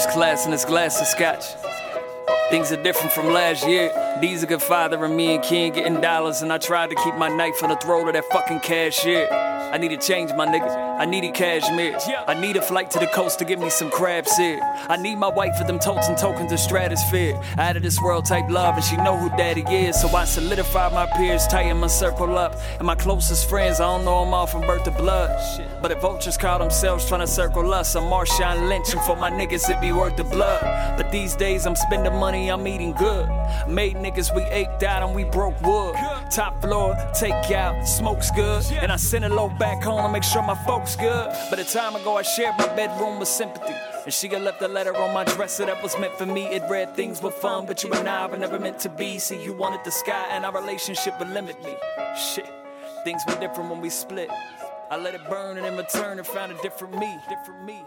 first class in this glass of scotch. Things are different from last year. These a good father, and me and King getting dollars. And I tried to keep my knife on the throat of that fucking cashier. I need to change my niggas. I need needed cashmere. I need a flight to the coast to give me some crab here. I need my wife for them totes and tokens of stratosphere. Out of this world type love, and she know who daddy is. So I solidify my peers, tighten my circle up. And my closest friends, I don't know them all from birth to blood. But if vultures call themselves trying to circle us, I'm Marshawn Lynch, and for my niggas, it be worth the blood. But these days, I'm spending money, I'm eating good. Made niggas, we ate out and we broke wood. Top floor, take out, smoke's good. And I send a low back home to make sure my folks good. By the time ago, I shared my bedroom with sympathy. And she had left a letter on my dresser that was meant for me. It read things were fun, but you and I were never meant to be. See, you wanted the sky, and our relationship would limit me. Shit, things were different when we split. I let it burn and in return and found a different me. Different me.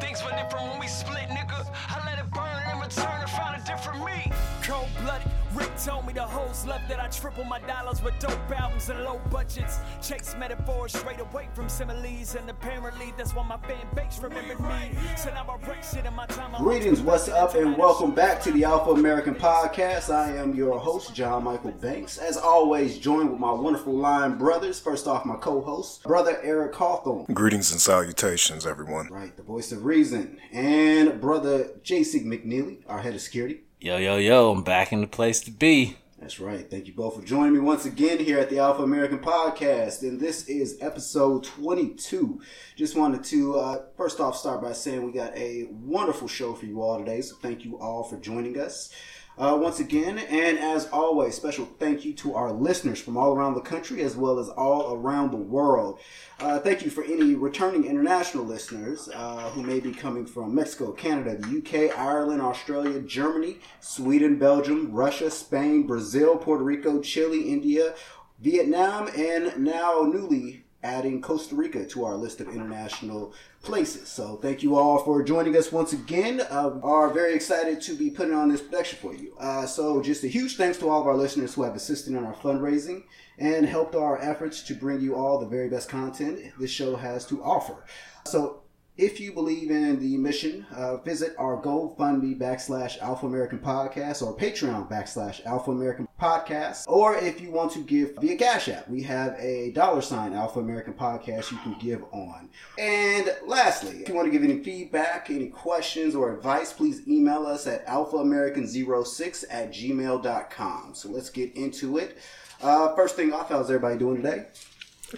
Things were different when we split, nigga. I let it burn and in return and found a different me. Cold blooded. Rick told me the hoes love that I triple my dollars with dope albums and low budgets. Chase metaphors straight away from similes, and apparently that's why my fan base remembered me. So now I wreck shit in my time. Greetings, what's up, and welcome back to the Alpha American Podcast. I am your host, John Michael Banks. As always, joined with my wonderful line brothers. First off, my co host, brother Eric Hawthorne. Greetings and salutations, everyone. Right, the voice of reason. And brother JC McNeely, our head of security. Yo, yo, yo, I'm back in the place to be. That's right. Thank you both for joining me once again here at the Alpha American Podcast. And this is episode 22. Just wanted to, uh, first off, start by saying we got a wonderful show for you all today. So thank you all for joining us. Uh, once again, and as always, special thank you to our listeners from all around the country as well as all around the world. Uh, thank you for any returning international listeners uh, who may be coming from Mexico, Canada, the UK, Ireland, Australia, Germany, Sweden, Belgium, Russia, Spain, Brazil, Puerto Rico, Chile, India, Vietnam, and now newly adding Costa Rica to our list of international places. So thank you all for joining us once again. Uh, are very excited to be putting on this production for you. Uh, so just a huge thanks to all of our listeners who have assisted in our fundraising and helped our efforts to bring you all the very best content this show has to offer. So if you believe in the mission, uh, visit our GoFundMe backslash Alpha American Podcast or Patreon backslash Alpha American Podcast. Or if you want to give via Cash App, we have a dollar sign Alpha American Podcast you can give on. And lastly, if you want to give any feedback, any questions, or advice, please email us at alphaamerican06 at gmail.com. So let's get into it. Uh, first thing off, how's everybody doing today?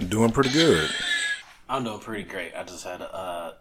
Doing pretty good. I'm doing pretty great. I just had a uh,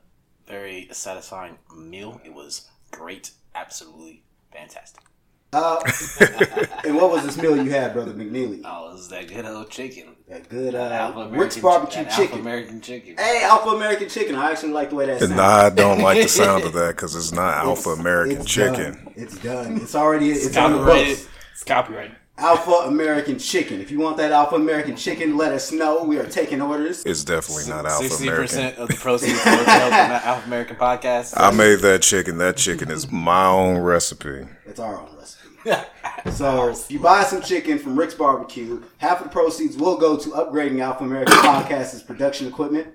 very satisfying meal. It was great, absolutely fantastic. Uh, and what was this meal you had, brother McNeely? Oh, it was that good old chicken. That good That uh, Alpha Rick's American- barbecue that chicken. Alpha American chicken. Hey, Alpha American chicken. I actually like the way that sounds. And I don't like the sound of that because it's not Alpha American it's chicken. Done. It's done. It's already it's, It's on the copyrighted. books. It's copyrighted. Alpha American chicken. If you want that Alpha American chicken, let us know. We are taking orders. It's definitely not Alpha Sixty American. percent of the proceeds go to the Alpha American podcast. I made that chicken. That chicken is my own recipe. It's our own recipe. So if you buy some chicken from Rick's Barbecue, half of the proceeds will go to upgrading Alpha American Podcast's production equipment,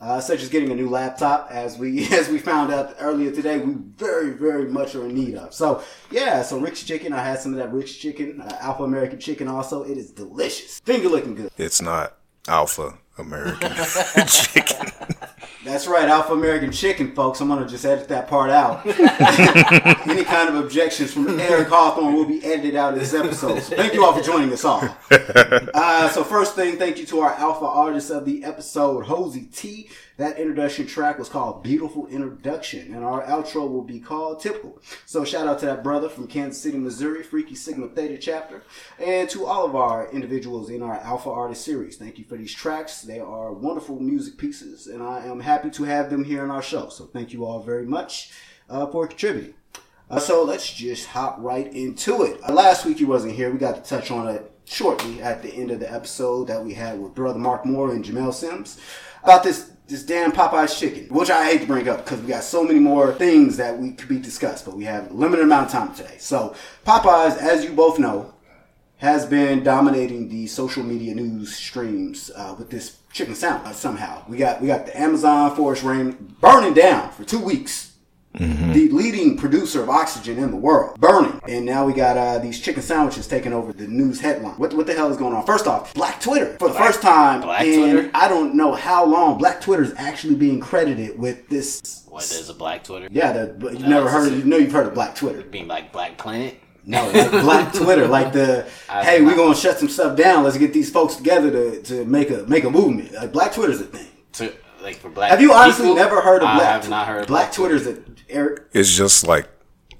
uh, such as getting a new laptop, as we as we found out earlier today. We very very much are in need of. So yeah, so Rick's chicken. I had some of that Rick's chicken, uh, Alpha American chicken. Also, it is delicious. Finger looking good. It's not Alpha American chicken. That's right, Alpha American chicken, folks. I'm gonna just edit that part out. Any kind of objections from Eric Hawthorne will be edited out of this episode. So thank you all for joining us all. Uh, so first thing, thank you to our alpha artist of the episode, Hosey T. That introduction track was called Beautiful Introduction, and our outro will be called Typical. So shout out to that brother from Kansas City, Missouri, Freaky Sigma Theta chapter, and to all of our individuals in our Alpha Artist series. Thank you for these tracks. They are wonderful music pieces, and I am happy to have them here in our show. So thank you all very much uh, for contributing. Uh, so let's just hop right into it. Uh, last week you wasn't here. We got to touch on it shortly at the end of the episode that we had with brother Mark Moore and Jamel Sims about this this damn Popeye's chicken, which I hate to bring up because we got so many more things that we could be discussed, but we have a limited amount of time today. So Popeyes, as you both know, has been dominating the social media news streams uh, with this chicken sandwich. somehow we got we got the Amazon forest rain burning down for two weeks the leading producer of oxygen in the world, burning. And now we got uh, these chicken sandwiches taking over the news headline. What, what the hell is going on? First off, Black Twitter. For the Black- first time Black in Twitter? I don't know how long, Black Twitter is actually being credited with this. What is a Black Twitter? Yeah, the, you've never heard. You know, you've heard of Black Twitter. Being like Black Planet. No, like Black Twitter, like the hey, we're gonna shut some stuff down. Let's get these folks together to, to make a make a movement. Like Black Twitter's a thing. To, like for Black. Have you honestly people? never heard of Black? I Black? have not heard of Black Twitter's a Eric. It's just like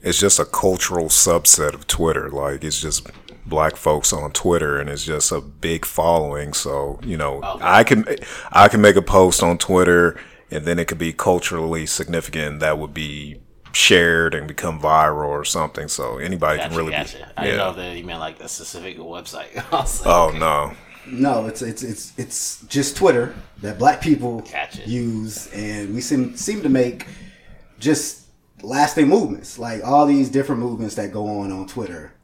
it's just a cultural subset of Twitter. Like it's just black folks on Twitter, and it's just a big following. So you know, I can I can make a post on Twitter, and then it could be culturally significant. That would be shared and become viral or something. So anybody Gotcha, can really gotcha. be. I didn't know that you meant like a specific website. Like, Oh no. No, it's it's it's it's just Twitter that black people Gotcha. use, and we seem seem to make just lasting movements. Like all these different movements that go on on Twitter,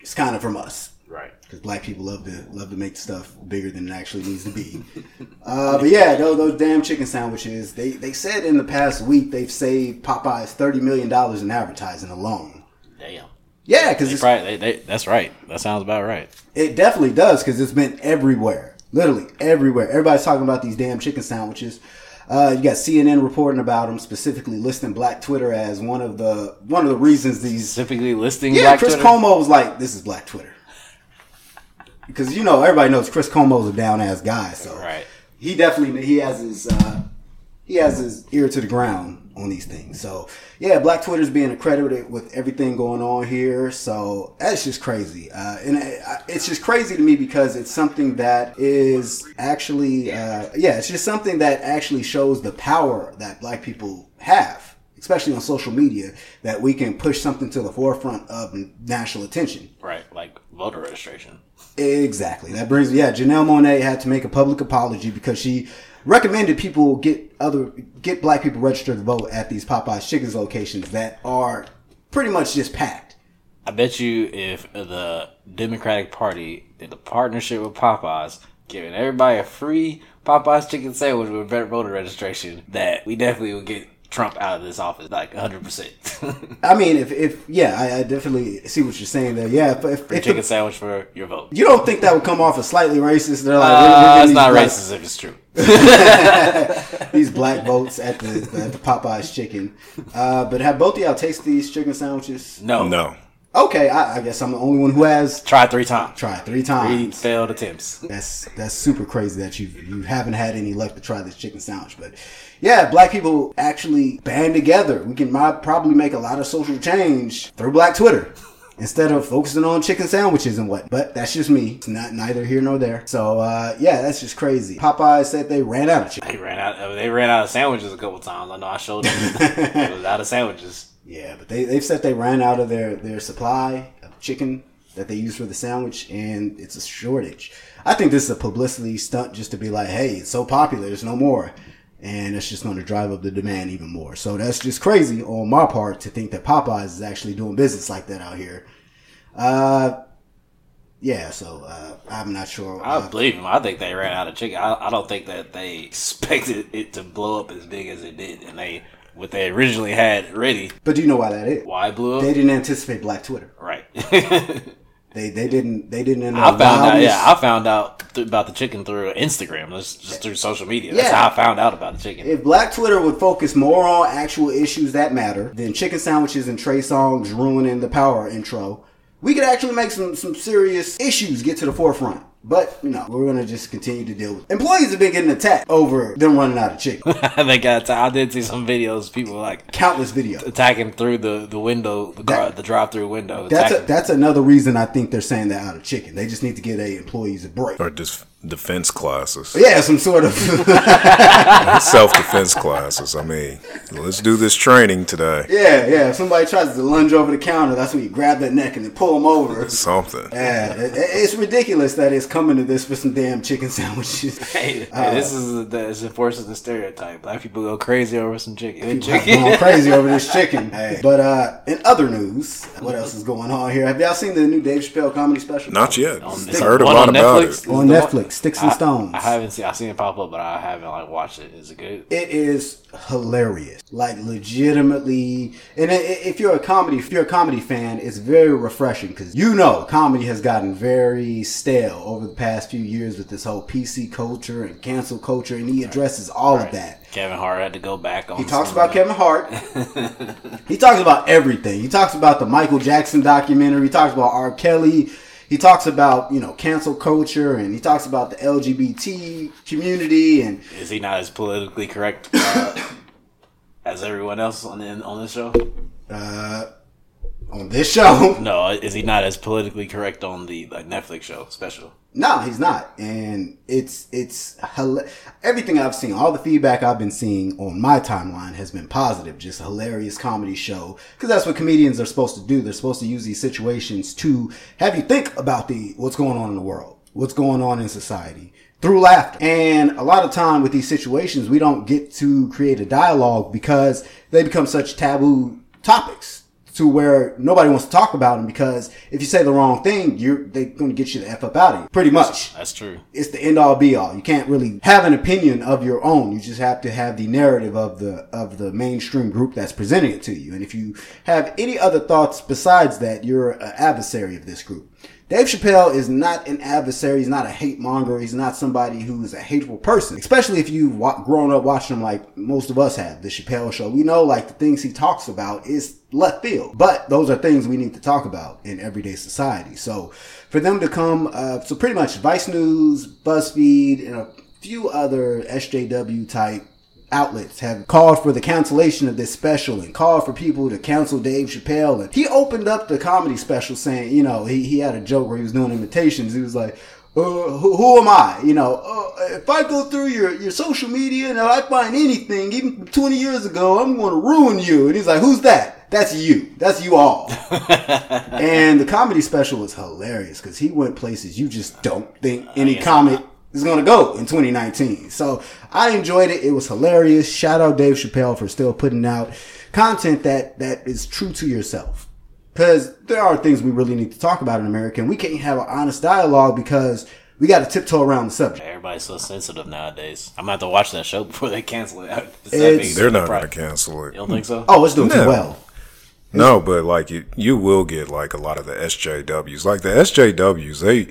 it's kind of from us. Right. because black people love to love to make stuff bigger than it actually needs to be. uh, but yeah, those, those damn chicken sandwiches. They they said in the past week they've saved Popeyes thirty million dollars in advertising alone. Damn. Yeah, because it's probably, they, they, that's right. That sounds about right. it definitely does because it's been everywhere, literally everywhere. Everybody's talking about these damn chicken sandwiches. Uh, you got CNN reporting about them, specifically listing Black Twitter as one of the one of the reasons these Specifically listing Yeah, Black Chris Twitter. Cuomo was like, "This is Black Twitter," because you know everybody knows Chris Cuomo's a down ass guy, so Right. he definitely he has his uh, he has his ear to the ground on these things. So yeah, Black Twitter's being accredited with everything going on here. So that's just crazy, uh, and I- it's just crazy to me because it's something that is actually uh, yeah, it's just something that actually shows the power that Black people have. Especially on social media, that we can push something to the forefront of national attention. Right. Like voter registration. Exactly. That brings yeah. Janelle Monáe had to make a public apology because she recommended people get other get black people registered to vote at these Popeyes chickens locations that are pretty much just packed. I bet you if the Democratic Party did a partnership with Popeyes, giving everybody a free Popeyes chicken sandwich with better voter registration, that we definitely would get Trump out of this office like 100%. I mean, if if yeah, I, I definitely see what you're saying there. Yeah, if, if, if chicken the- sandwich for your vote. you don't think that would come off as slightly racist, they're like, we're- we're Uh, it's not black- racist if it's true. these black votes at the at the Popeyes chicken. Uh, but have both of y'all tasted these chicken sandwiches? No. No. Okay, I, I guess I'm the only one who has tried three times. tried three Three times. failed attempts. That's that's super crazy that you you haven't had any luck to try this chicken sandwich. But yeah, black people actually band together. We can probably make a lot of social change through Black Twitter. Instead of focusing on chicken sandwiches and what, but that's just me. It's not neither here nor there. So uh, yeah, that's just crazy. Popeye said they ran out of chicken. They ran out. They ran out of sandwiches a couple times. I know. I showed them. it was out of sandwiches. Yeah, but they they've said they ran out of their their supply of chicken that they use for the sandwich, and it's a shortage. I think this is a publicity stunt just to be like, hey, it's so popular, there's no more, and it's just going to drive up the demand even more. So that's just crazy on my part to think that Popeyes is actually doing business like that out here. Uh, yeah, so uh, I'm not sure. I Uh, believe him. I think they ran out of chicken. I, I don't think that they expected it to blow up as big as it did, and they what they originally had ready. but do you know why that is? Why it blew up? They didn't anticipate Black Twitter. right. They they didn't they didn't. I found out. Yeah, I found out th- about the chicken through Instagram. That's just through social media. That's Yeah. how I found out about the chicken. If Black Twitter would focus more on actual issues that matter than chicken sandwiches and Trey Songz ruining the power intro, we could actually make some some serious issues get to the forefront. But you know, we're gonna just continue to deal with. Employees have been getting attacked over them running out of chicken. they got. I did see some videos. People like Countless videos. attacking through the the window, the car, the drive-through window. That's a, that's another reason I think they're saying they're out of chicken. They just need to get a employees a break. Or just defense classes, Yeah, some sort of self defense classes. I mean, let's do this training today. yeah, yeah. If somebody tries to lunge over the counter, that's when you grab their neck and then pull them over. Something. Yeah, it- it's ridiculous that it's coming to this for some damn chicken sandwiches. Hey, Uh, this is the, this enforces the stereotype. Black people go crazy over some chicken. I'm chicken. going crazy over this chicken. Hey. But uh, in other news, what else is going on here? Have y'all seen the new Dave Chappelle comedy special? Not yet. I've heard a lot about Netflix? it. on Netflix. Sticks and Stones. I haven't seen. I've seen it pop up, but I haven't like watched it. Is it good? it is hilarious like legitimately and i- i- if you're a comedy if you're a comedy fan it's very refreshing because you know comedy has gotten very stale over the past few years with this whole pc culture and cancel culture and he addresses all of that Kevin Hart had to go back on. he talks about Kevin Hart. he talks about everything. He talks about the Michael Jackson documentary. He talks about R. Kelly. He talks about you know cancel culture, and he talks about the LGBT community. And is he not as politically correct uh, as everyone else on the, on this show? uh, on this show, No, is he not as politically correct on the like Netflix show special? no, he's not. And it's it's everything I've seen, all the feedback I've been seeing on my timeline has been positive. Just a hilarious comedy show because that's what comedians are supposed to do. They're supposed to use these situations to have you think about the what's going on in the world, what's going on in society through laughter. And a lot of time with these situations, we don't get to create a dialogue because they become such taboo topics to where nobody wants to talk about them because if you say the wrong thing, you're they're going to get you the f up out of you. Pretty much That's true. it's the end all be all. You can't really have an opinion of your own. You just have to have the narrative of the of the mainstream group that's presenting it to you. And if you have any other thoughts besides that, you're an adversary of this group. Dave Chappelle is not an adversary. He's not a hate monger. He's not somebody who's a hateful person. Especially if you've grown up watching him like most of us have. The Chappelle Show. We know like the things he talks about is left field, but those are things we need to talk about in everyday society. So for them to come, uh, so pretty much Vice News, BuzzFeed, and a few other SJW type outlets have called for the cancellation of this special and called for people to cancel Dave Chappelle. And he opened up the comedy special saying, you know, he, he had a joke where he was doing imitations. He was like, uh, who, who am I? You know, uh, if I go through your, your social media and I find anything, even from 20 years ago, I'm going to ruin you. And he's like, who's that? That's you. That's you all. and the comedy special was hilarious because he went places you just don't think any yes. comic is going to go in 2019. So I enjoyed it. It was hilarious. Shout out Dave Chappelle for still putting out content that that is true to yourself. Because there are things we really need to talk about in America, and we can't have an honest dialogue because we got to tiptoe around the subject. Everybody's so sensitive nowadays. I'm gonna have to watch that show before they cancel it. It's It's- They're not going to cancel it. You don't think so? Oh, it's doing too No. well. No, but like you, you will get like a lot of the SJWs. Like the SJWs, they,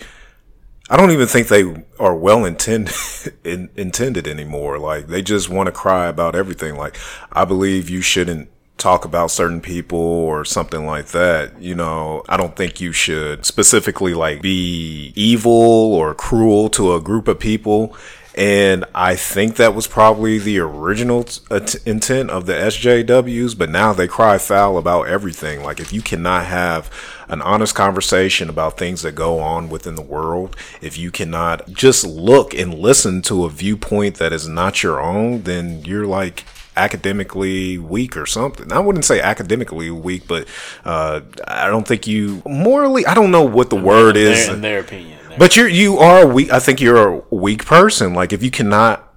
I don't even think they are well intended in, intended anymore. Like they just want to cry about everything. Like I believe you shouldn't talk about certain people or something like that. You know, I don't think you should specifically like be evil or cruel to a group of people. And I think that was probably the original t- uh, intent of the SJWs, but now they cry foul about everything. Like, if you cannot have an honest conversation about things that go on within the world, if you cannot just look and listen to a viewpoint that is not your own, then you're like academically weak or something. I wouldn't say academically weak, but uh, I don't think you morally. I don't know what the word in is. in their opinion. Their- But you're you are a weak. I think you're a weak person. Like if you cannot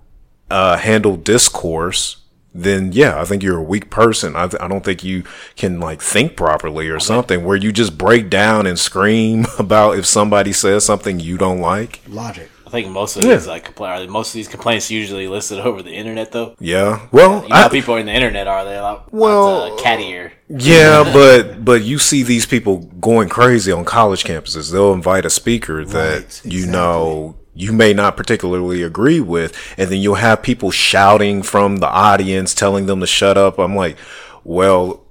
uh, handle discourse, then yeah, I think you're a weak person. I, th- I don't think you can like think properly or something. Where you just break down and scream about if somebody says something you don't like. Logic. I think most of Yeah. these like compl- most of these complaints usually listed over the internet though. Yeah. Well, You know how I, people in the internet are they like Well- well, cattier. Yeah, but but you see these people going crazy on college campuses. They'll invite a speaker that Right, you know you may not particularly agree with, and then you'll have people shouting from the audience, telling them to shut up. I'm like, well,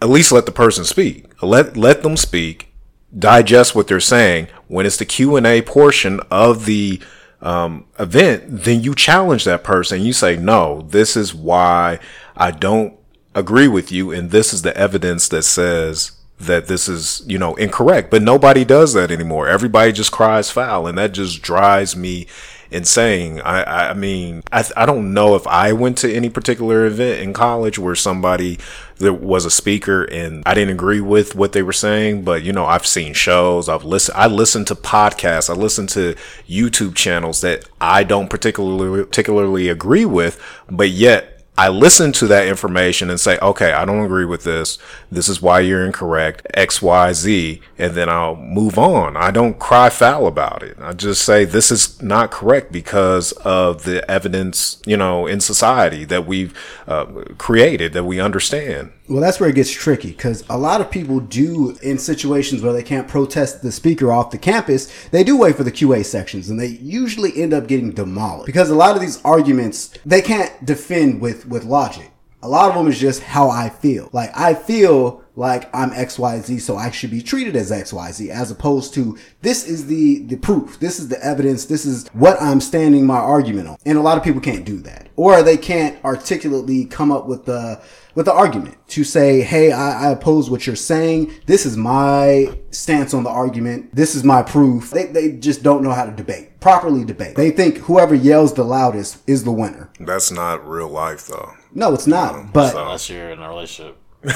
at least let the person speak. Let let them speak, digest what they're saying. When it's the Q and A portion of the um, event, then you challenge that person. You say, no, this is why I don't agree with you, and this is the evidence that says that this is, you know, incorrect. But nobody does that anymore. Everybody just cries foul, and that just drives me insane. I, I, mean, I, I don't know if I went to any particular event in college where somebody there was a speaker and I didn't agree with what they were saying, but you know, I've seen shows, I've listened, I listen to podcasts, I listen to YouTube channels that I don't particularly particularly agree with, but yet I listen to that information and say, okay, I don't agree with this. This is why you're incorrect. X, Y, Z. And then I'll move on. I don't cry foul about it. I just say this is not correct because of the evidence, you know, in society that we've uh, created that we understand. Well, that's where it gets tricky because a lot of people do, in situations where they can't protest the speaker off the campus, they do wait for the QA sections and they usually end up getting demolished because a lot of these arguments they can't defend with, with logic. A lot of them is just how I feel. Like, I feel like I'm XYZ, so I should be treated as XYZ, as opposed to this is the, the proof, this is the evidence, this is what I'm standing my argument on. And a lot of people can't do that. Or they can't articulately come up with the, with the argument to say, hey, I, I oppose what you're saying. This is my stance on the argument. This is my proof. They, they just don't know how to debate, properly debate. They think whoever yells the loudest is the winner. That's not real life, though. No, it's not. But Unless you're in a relationship. yeah,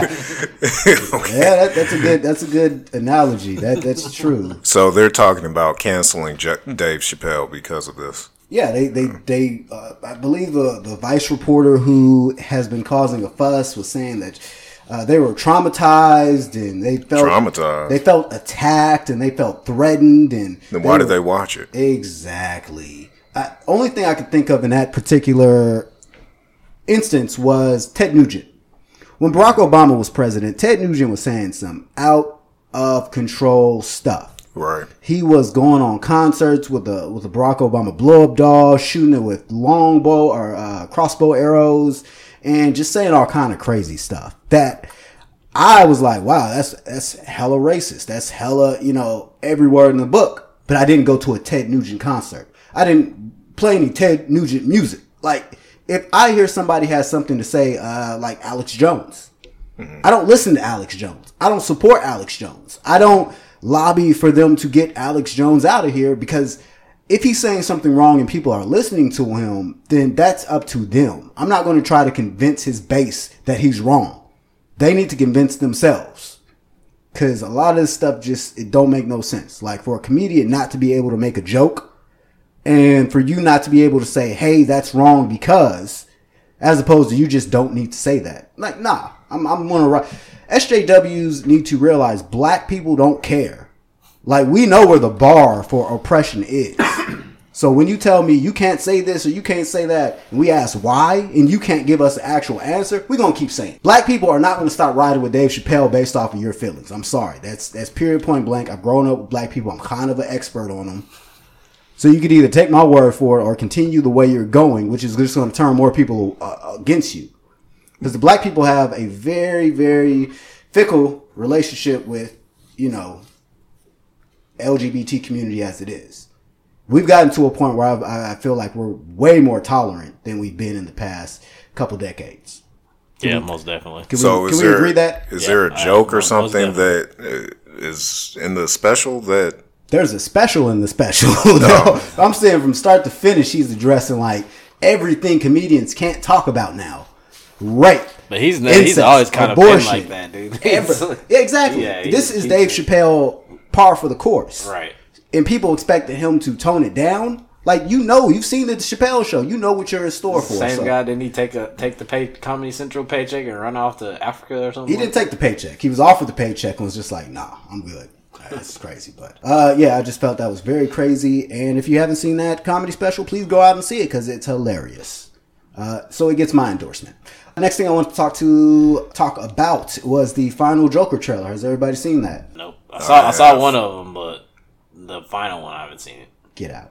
that, that's a good that's a good analogy. That that's true. So they're talking about canceling Je- Dave Chappelle because of this. Yeah, they they they. Uh, I believe the the Vice reporter who has been causing a fuss was saying that. Uh, they were traumatized and they felt Traumatized? They felt attacked and they felt threatened and Then why did they watch it? Exactly. Uh, only thing I could think of in that particular instance was Ted Nugent. When Barack Obama was president, Ted Nugent was saying some out of control stuff. Right. He was going on concerts with the with the Barack Obama blow up doll, shooting it with longbow or uh, crossbow arrows, and just saying all kind of crazy stuff. That I was like, wow, that's that's hella racist. That's hella, you know, every word in the book. But I didn't go to a Ted Nugent concert. I didn't play any Ted Nugent music. Like if I hear somebody has something to say, uh, like Alex Jones, I don't listen to Alex Jones. I don't support Alex Jones. I don't lobby for them to get Alex Jones out of here because if he's saying something wrong and people are listening to him, then that's up to them. I'm not going to try to convince his base that he's wrong. They need to convince themselves. Cause a lot of this stuff just, it don't make no sense. Like for a comedian not to be able to make a joke and for you not to be able to say, Hey, that's wrong because as opposed to you just don't need to say that. Like, nah, I'm, I'm gonna write. SJWs need to realize black people don't care. Like, we know where the bar for oppression is. so when you tell me you can't say this or you can't say that, and we ask why, and you can't give us an actual answer, we're gonna keep saying. Black people are not gonna stop riding with Dave Chappelle based off of your feelings. I'm sorry. That's that's period point blank. I've grown up with black people. I'm kind of an expert on them. So you could either take my word for it or continue the way you're going, which is just going to turn more people uh, against you. Because the black people have a very, very fickle relationship with, you know, LGBT community as it is. We've gotten to a point where I, I feel like we're way more tolerant than we've been in the past couple decades. Yeah, most definitely. Can So we, is can we there agree that is Yeah, there a I- joke or something definitely. that uh, is in the special that there's a special in the special. No. I'm saying from start to finish, he's addressing like everything comedians can't talk about now. Right. But he's ne- he's always kind of been like that, dude. Every- yeah, exactly. Yeah, this is he's- Dave Chappelle par for the course. right. And people expected him to tone it down. Like you know, you've seen the Chappelle show. You know what you're in store for. Same so- guy didn't he take a take the pay, Comedy Central paycheck and run off to Africa or something? He didn't take the paycheck. He was offered the paycheck and was just like, "Nah, I'm good." That's crazy, but uh, yeah, I just felt that was very crazy. And if you haven't seen that comedy special, please go out and see it because it's hilarious. Uh, so it gets my endorsement. Next thing I want to talk to talk about was the final Joker trailer. Has everybody seen that? Nope. I saw I saw one of them, but the final one I haven't seen it. Get out.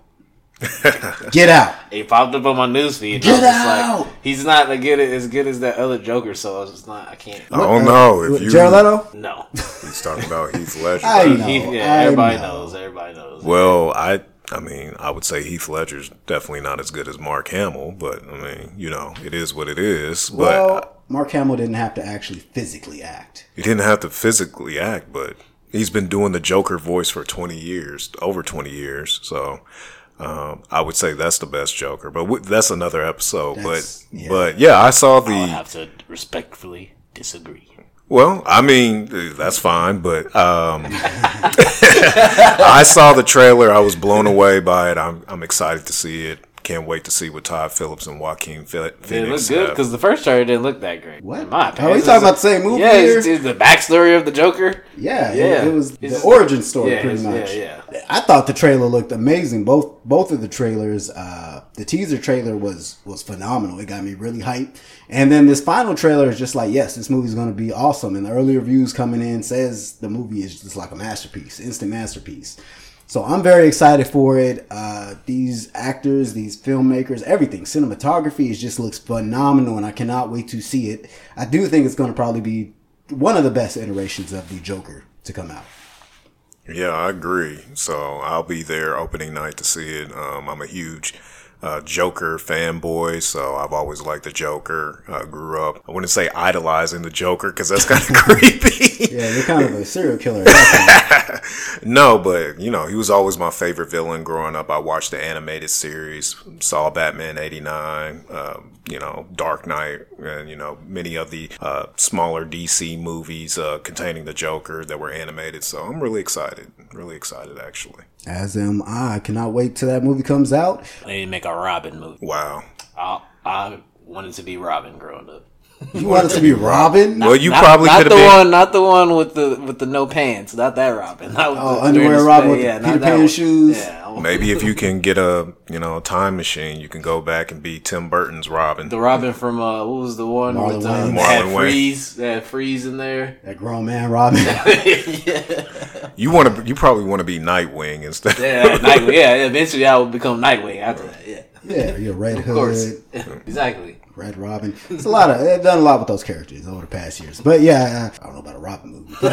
Get out. It popped up on my newsfeed. and I Get was just out! Like, he's not as good as good as that other Joker, so I was just not. I can't. I don't know if you Jared Leto? No. he's talking about Heath Ledger. I know. He- yeah, I everybody know. knows. Everybody knows. Well, I I mean, I would say Heath Ledger's definitely not as good as Mark Hamill, but I mean, you know, it is what it is. But Well, Mark Hamill didn't have to actually physically act. he didn't have to physically act, but he's been doing the Joker voice for 20 years, over 20 years. So um, I would say that's the best Joker, but w- that's another episode. That's- but yeah. but yeah, I saw the. I'll the. have to respectfully disagree. Well, I mean, uh, that's fine, but um, I saw the trailer. I was blown away by it. I'm, I'm excited to see it. Can't wait to see what Todd Phillips and Joaquin Phe- It Phoenix looked good because the first trailer didn't look that great. What? In my Are opinion. we talking about the same movie Yeah, here? it's, it's the backstory of the Joker. Yeah, Yeah. It, it was It's the origin story, yeah, pretty much. yeah, yeah. I thought the trailer looked amazing. Both both of the trailers. Uh, the teaser trailer was was phenomenal. It got me really hyped. And then this final trailer is just like, yes, this movie's going to be awesome. And the early reviews coming in says the movie is just like a masterpiece, instant masterpiece. So I'm very excited for it. Uh, these actors, these filmmakers, everything, cinematography, it just looks phenomenal, and I cannot wait to see it. I do think it's going to probably be one of the best iterations of the Joker to come out. Yeah, I agree. So I'll be there opening night to see it. Um, I'm a huge uh, Joker fanboy, so I've always liked the Joker. I grew up, I wouldn't say idolizing the Joker because that's kind of creepy. Yeah, you're kind of a serial killer. at that point. no, but you know, he was always my favorite villain growing up. I watched the animated series, saw Batman 89, um, you know, Dark Knight, and you know, many of the uh, smaller DC movies uh, containing the Joker that were animated. So I'm really excited. Really excited, actually. As am I. I cannot wait till that movie comes out. They need to make a Robin movie. Wow. I, I wanted to be Robin growing up. You want it to be Robin? Well, you Not- probably not could the have been. one, not the one with the with the no pants, not that Robin. Not with Oh, the, underwear Robin spa- with the not Peter Pan shoes. Yeah, Maybe if you can get a you know time machine, you can go back and be Tim Burton's Robin. the Robin from uh, what was the one Marlon with Wayans. um, Marlon had Wayans. freeze, that had freeze in there. That grown man Robin. You want to? You probably want to be Nightwing instead. Yeah, Nightwing. Yeah, eventually I will become Nightwing after that. Yeah, yeah, you're Red of course, exactly. Red Robin. It's a lot of. They've done a lot with those characters over the past years. But yeah, I don't know about a Robin movie.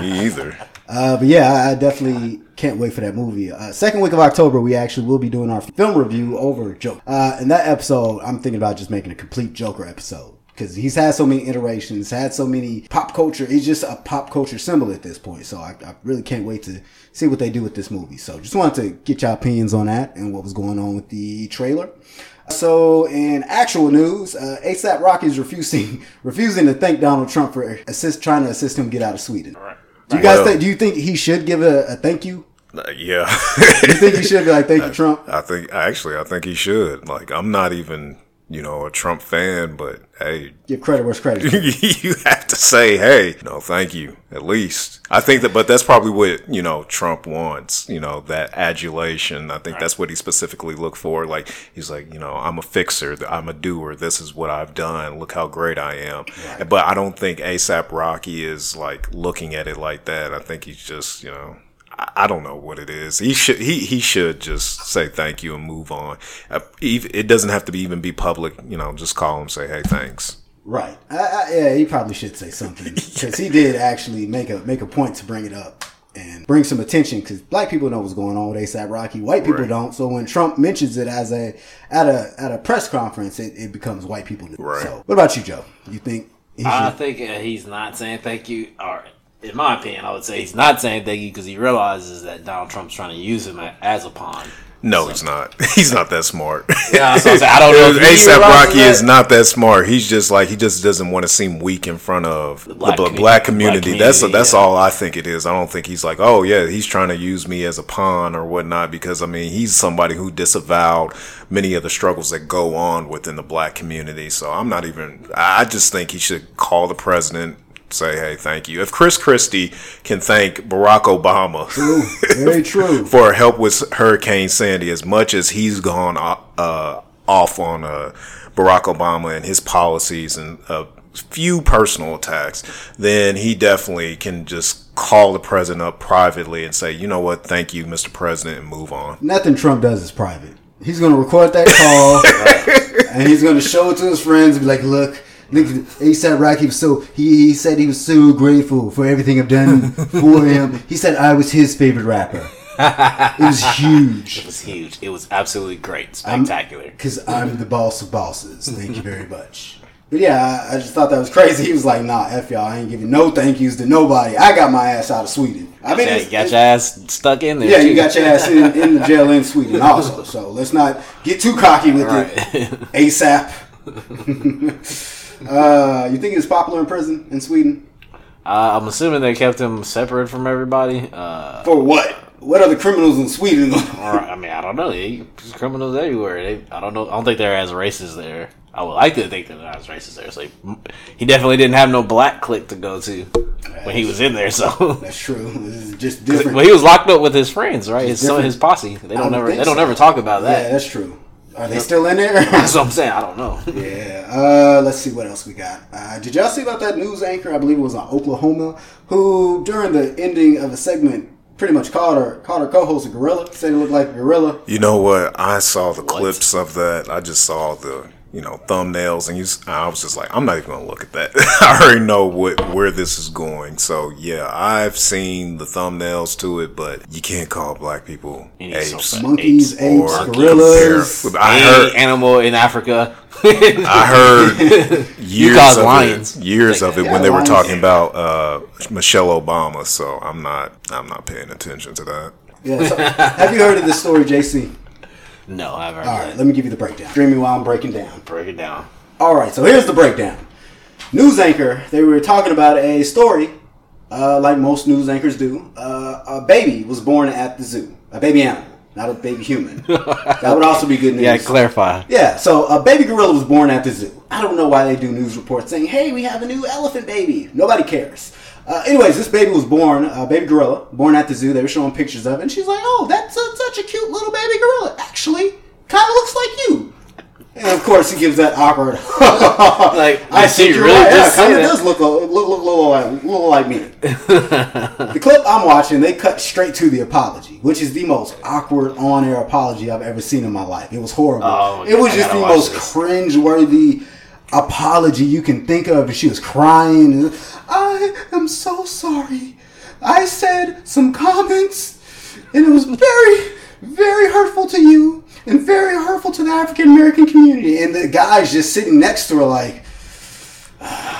Me either. Uh, but yeah, I definitely can't wait for that movie. Uh, second week of October, we actually will be doing our film review over Joker. Uh, in that episode, I'm thinking about just making a complete Joker episode because he's had so many iterations, had so many pop culture. He's just a pop culture symbol at this point. So I, I really can't wait to see what they do with this movie. So just wanted to get your opinions on that and what was going on with the trailer. So, in actual news, uh, ASAP Rocky is refusing refusing to thank Donald Trump for assist trying to assist him get out of Sweden. Do you guys Well- think? Do you think he should give a, a thank you? Uh, yeah. You think he should be like, "Thank you, Trump"? I think actually, I think he should. Like, I'm not even you know a Trump fan, but hey, Give credit where's credit. due. you have to say, hey, no, thank you, at least. I think that, but that's probably what, you know, Trump wants, you know, that adulation. I think that's what he specifically looked for. Like, he's like, you know, I'm a fixer, I'm a doer, this is what I've done, look how great I am. But I don't think ASAP Rocky is like looking at it like that. I think he's just, you know, I I don't know what it is. He should he he should just say thank you and move on. Uh, It doesn't have to be even be public. You know, just call him, say hey, thanks. Right. I, I, yeah, he probably should say something because he did actually make a make a point to bring it up and bring some attention because black people know what's going on with ASAP Rocky, white people Right. don't. So when Trump mentions it as a at a at a press conference, it, it becomes white people news. Right. So what about you, Joe? You think he should? I think uh, he's not saying thank you. Or in my opinion, I would say he's not saying thank you because he realizes that Donald Trump's trying to use him as a pawn. No, he's not. He's not that smart. Yeah, I'm saying. I don't know. if ASAP Rocky that. is not that smart. He's just like he just doesn't want to seem weak in front of the black black, commu- black community. black that's community, that's yeah. all I think it is. I don't think he's like, oh yeah, he's trying to use me as a pawn or whatnot. Because I mean, he's somebody who disavowed many of the struggles that go on within the black community. So I'm not even. I just think he should call the president. Say, hey, thank you. If Chris Christie can thank Barack Obama true, Very true. for help with Hurricane Sandy as much as he's gone uh, off on uh, Barack Obama and his policies and a few personal attacks, then he definitely can just call the president up privately and say, you know what, thank you, Mr. President, and move on. Nothing Trump does is private. He's going to record that call and he's going to show it to his friends and be like, look ASAP Rocky was so, he, he said he was so grateful for everything I've done for him. He said I was his favorite rapper. It was huge. It was huge. It was absolutely great, spectacular. Because I'm the boss of bosses. Thank you very much. But yeah, I, I just thought that was crazy. He was like, nah, F y'all. I ain't giving no thank yous to nobody. I got my ass out of Sweden. I mean, Yeah, you got your ass stuck in there. Yeah, too. you got your ass in, in the jail in Sweden also. So let's not get too cocky with Right. it. ASAP. uh, you think he was popular in prison in Sweden? Uh, I'm assuming they kept him separate from everybody. Uh, For what? what are the criminals in Sweden? Or, I mean, I don't know. There's criminals everywhere. They, I don't know. I don't think they're as racist there. I would like to think they're not as racist there. So he, he definitely didn't have no black clique to go to when he was in there. So That's true. This is just different. well, he was locked up with his friends, right? His, so his posse. They don't ever. They don't ever talk about that. yeah, that. that's true. Are they still in there? That's what I'm saying. I don't know. Yeah. Uh, let's see what else we got. Uh, did y'all see about that news anchor? I believe it was on Oklahoma, who during the ending of a segment pretty much called her called her co-host a gorilla. Said it looked like a gorilla. You know what? I saw the clips of that. I just saw the you know thumbnails, and you. s- I was just like, I'm not even gonna look at that. I already know what where this is going. So yeah, I've seen the thumbnails to it, but you can't call black people You need some apes. Monkeys, Apes apes, or gorillas. compare- I Any heard. animal in Africa. I heard years cause of lions. it, years of it Yeah, when they were lions. talking about uh, Michelle Obama. So I'm not, I'm not paying attention to that. Yeah. So, have you heard of this story, JC? No, I've heard All that. let me give you the breakdown. Streaming while I'm breaking down. Break it down. All right, so here's the breakdown. News anchor, they were talking about a story, uh, like most news anchors do. Uh, a baby was born at the zoo, a baby animal, not a baby human. that would also be good news. Yeah, clarify. Yeah, so a baby gorilla was born at the zoo. I don't know why they do news reports saying, "Hey, we have a new elephant baby." Nobody cares. Uh, anyways, this baby was born, a baby gorilla, born at the zoo. They were showing pictures of it, and she's like, "Oh, that's a, such a cute little baby gorilla. Actually, kind of looks like you." And of course, he gives that awkward. Like, I see, you're really right. Yeah, kind of does look a, look look, look, like, look like me. the clip I'm watching, they cut straight to the apology, which is the most awkward on-air apology I've ever seen in my life. It was horrible. Oh, it was I just the most this. cringe-worthy apology you can think of. And she was crying. I am so sorry. I said some comments, and it was very, very hurtful to you, and very hurtful to the African American community. And the guy's just sitting next to her, like.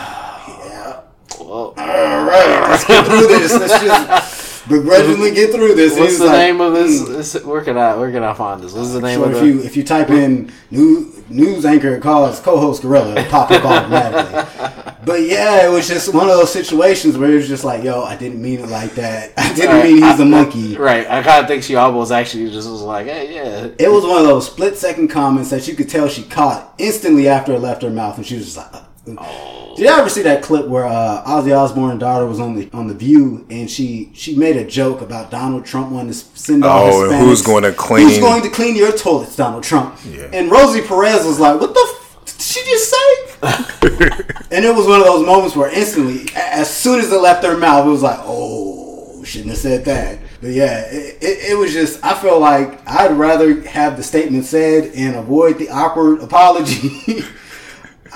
Yeah. Well, All right, let's get through this. Let's just begrudgingly get through this. What's the like, name of this? Hmm. this? Where can I where can I find this? What's the uh, name So of if the? you if you type in new, news anchor calls co-host gorilla, pop up automatically. But yeah, it was just one of those situations where it was just like, yo, I didn't mean it like that. I didn't Right, mean he's a monkey. Right, I kind of think she almost actually just was like, "Hey, yeah." It was one of those split second comments that you could tell she caught instantly after it left her mouth, and she was just like. Uh, Did you ever see that clip where uh, Ozzy Osbourne's daughter was on the on the View and she she made a joke about Donald Trump wanting to send all Oh, Hispanics. who's going to clean- Who's going to clean your toilets, Donald Trump? Yeah. And Rosie Perez was like, "What the? F- did she just say?" and it was one of those moments where instantly, as soon as it left her mouth, it was like, "Oh, shouldn't have said that." But yeah, it, it, it was just. I feel like I'd rather have the statement said and avoid the awkward apology.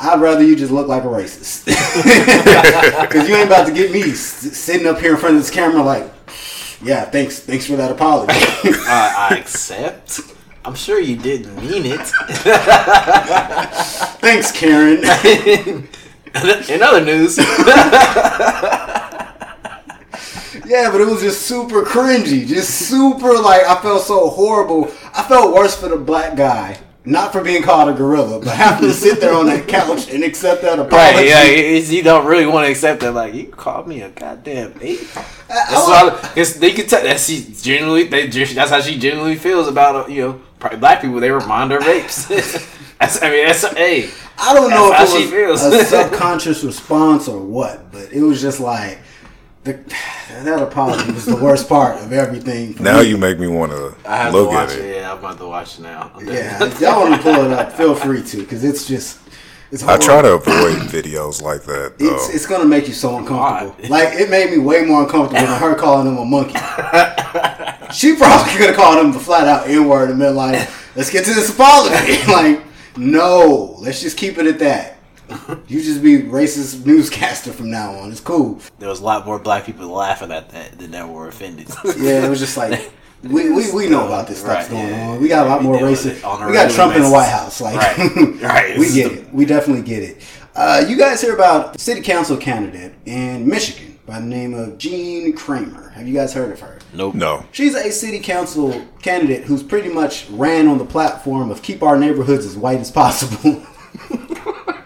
I'd rather you just look like a racist. Because you ain't about to get me sitting up here in front of this camera like, yeah, thanks, thanks for that apology. I, I accept. I'm sure you didn't mean it. thanks, Karen. In other news, yeah, but it was just super cringy, just super like I felt so horrible. I felt worse for the black guy. Not for being called a gorilla, but having to sit there on that couch and accept that apology. right? Yeah, you, don't really want to accept that. Like, you called me a goddamn ape. That's I- why cause they can tell that she genuinely. They that's how she genuinely feels about uh, you know black people. They remind her of apes. that's, I mean, that's hey. I don't know if it she was feels. a subconscious response or what, but it was just like the, that apology was the worst part of everything. Now me. you make me want to I have look at it. it. Yeah, I'm about to watch it now. Yeah, y'all want to pull it up, feel free to, because it's just it's. I try to avoid videos like that. Though. It's, it's gonna make you so uncomfortable. Why? Like it made me way more uncomfortable than her calling him a monkey. she probably could have called him the flat out N word and been like, "Let's get to this apology." like, no, let's just keep it at that. You just be racist newscaster from now on. It's cool. There was a lot more black people laughing at that than that were offended. Yeah, it was just like we, we, we know about this stuff's Right, going yeah. on. We got a lot We more racist. it on a We got regular Trump in the. White House. Like, Right, right. we get it. We definitely get it. Uh, you guys hear about city council candidate in Michigan by the name of Jean Cramer? Have you guys heard of her? nope. no. She's a city council candidate who's pretty much ran on the platform of keep our neighborhoods as white as possible.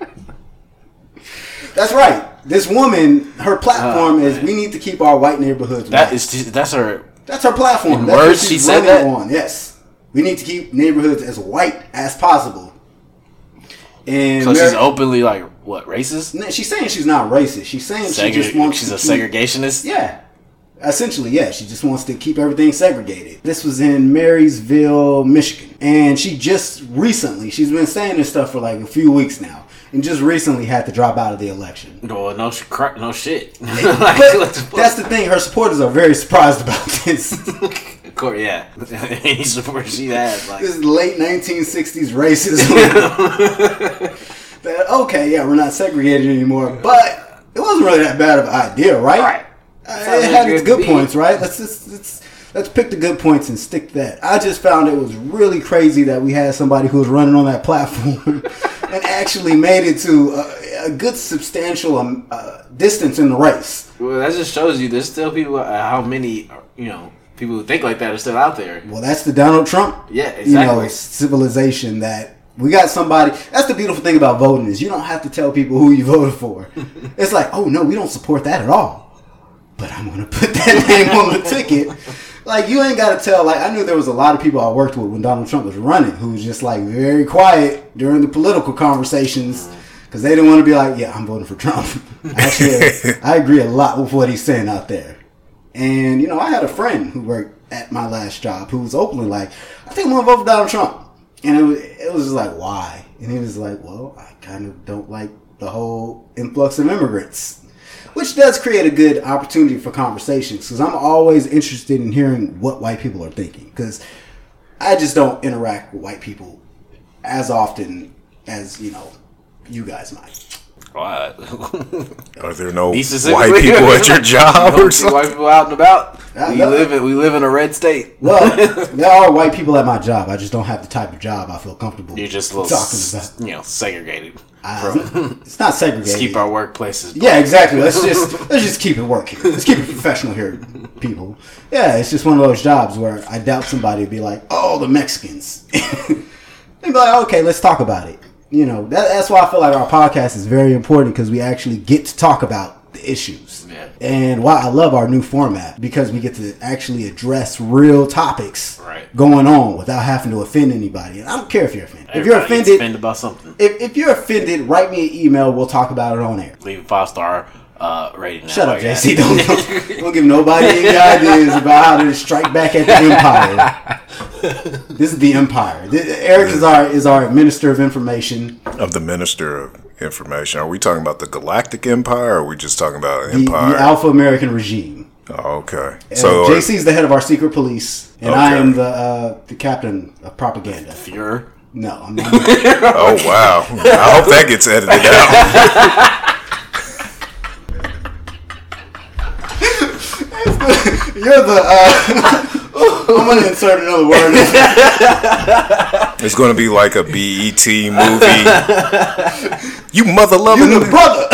That's right. This woman, her platform Oh, is we need to keep our white neighborhoods That white. is that's her That's her platform. In That's words, she said that? on. Yes, we need to keep neighborhoods as white as possible. And So Mary- she's openly like what racist? She's saying she's not racist. She's saying she just wants. she's a keep- segregationist. Yeah. Essentially, yeah. She just wants to keep everything segregated. This was in Marysville, Michigan. And she just recently, she's been saying this stuff for like a few weeks now. And just recently had to drop out of the election. Well, no, sh- no shit. Like, But what the fuck? that's the thing, her supporters are very surprised about this. Of course, yeah. Any support she has, like, this is late 1960s racism. that, okay, yeah, we're not segregated anymore. But it wasn't really that bad of an idea, right? Right. Uh, it had its it good points, right? Let's just let's let's pick the good points and stick to that. I just found it was really crazy that we had somebody who was running on that platform and actually made it to a, a good substantial um, uh, distance in the race. well, that just shows you there's still people. Uh, how many, you know, people who think like that are still out there. Well, that's the Donald Trump, Yeah, you know, exactly. civilization that we got somebody. That's the beautiful thing about voting is you don't have to tell people who you voted for. it's like, oh no, we don't support that at all. But I'm gonna put that name on the ticket. Like you ain't gotta tell. Like I knew there was a lot of people I worked with when Donald Trump was running who was just like very quiet during the political conversations because they didn't want to be like, yeah, I'm voting for Trump. Actually, I agree a lot with what he's saying out there. And you know, I had a friend who worked at my last job who was openly like, "I think I'm gonna vote for Donald Trump," and it was it was just like, "Why?" And he was like, "Well, I kind of don't like the whole influx of immigrants." Which does create a good opportunity for conversations because I'm always interested in hearing what white people are thinking because I just don't interact with white people as often as you know you guys might. What? Are there no white people at your job You or don't see something? white people out and about. I we know. live in we live in a red state. Well, there are white people at my job. I just don't have the type of job I feel comfortable You're just a little, talking s- about. you know, segregated. Uh, it's not segregated. Let's keep our workplaces. Yeah, exactly. Let's just let's just keep it working. Let's keep it professional here, people. Yeah, it's just one of those jobs where I doubt somebody would be like, "Oh, the Mexicans." They'd be like, "Okay, let's talk about it." You know, that, that's why I feel like our podcast is very important because we actually get to talk about the issues. Yeah. And why I love our new format because we get to actually address real topics Right. going on without having to offend anybody. And I don't care if you're offended. If you're Everybody gets offended, offended about something. if, if you're offended, write me an email. We'll talk about it on air. Leave a five star uh, rating. Shut up, I guess. JC. Don't, don't, don't give nobody any ideas about how to strike back at the empire. This is the empire. Th- Eric is our is our minister of information. Of the Minister of Information. Are we talking about the Galactic Empire or are we just talking about The, Empire? the Alpha American regime. oh, okay. So So, JC is the head of our secret police, and I am the uh, the captain of propaganda. Fuhrer. No, I'm not. oh, wow. I hope that gets edited out. You're the. Uh, I'm gonna insert another word. It's going to be like a BET movie. you mother loving. You're the brother.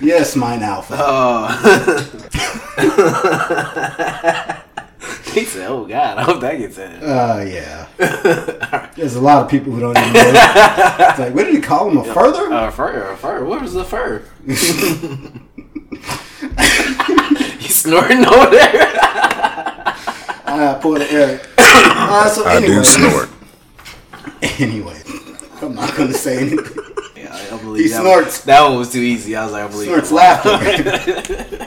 yes, mine Alpha. He said, "Oh God, I hope that gets edited." Uh, yeah. There's a lot of people who don't even know. It's like, what did he call him? A further? Uh, fur, a fur. What was the fur? He's snorting over there. I Uh, poor Eric. Uh, so I anyway, do snort. Anyway, I'm not gonna say anything. Yeah, I don't believe He that snorts. One. That one was too easy. I was like, I believe Snorts it. laughter.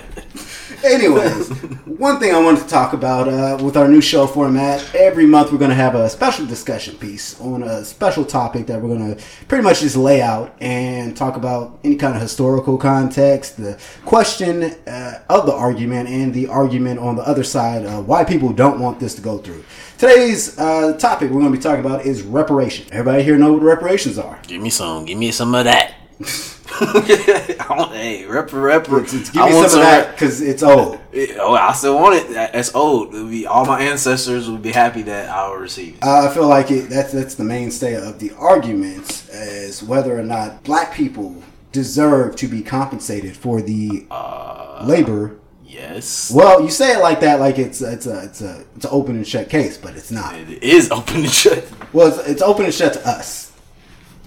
Anyways, one thing I wanted to talk about uh, with our new show format, every month we're going to have a special discussion piece on a special topic that we're going to pretty much just lay out and talk about any kind of historical context, the question uh, of the argument, and the argument on the other side of why people don't want this to go through. Today's uh, topic we're going to be talking about is reparation. Everybody here know what reparations are? Give me some. Give me some of that. I want, hey, rep, rep, It's, it's, give I me want some of that because it's old. Oh, I still want it. That- That's old. Be all my ancestors would be happy that I will receive. it. Uh, I feel like it, that's that's the mainstay of the arguments as whether or not black people deserve to be compensated for the labor. Yes, Well, you say it like that, like it's it's a it's a it's an open and shut case, but it's not. it is open and shut. Well, it's, it's open and shut to us.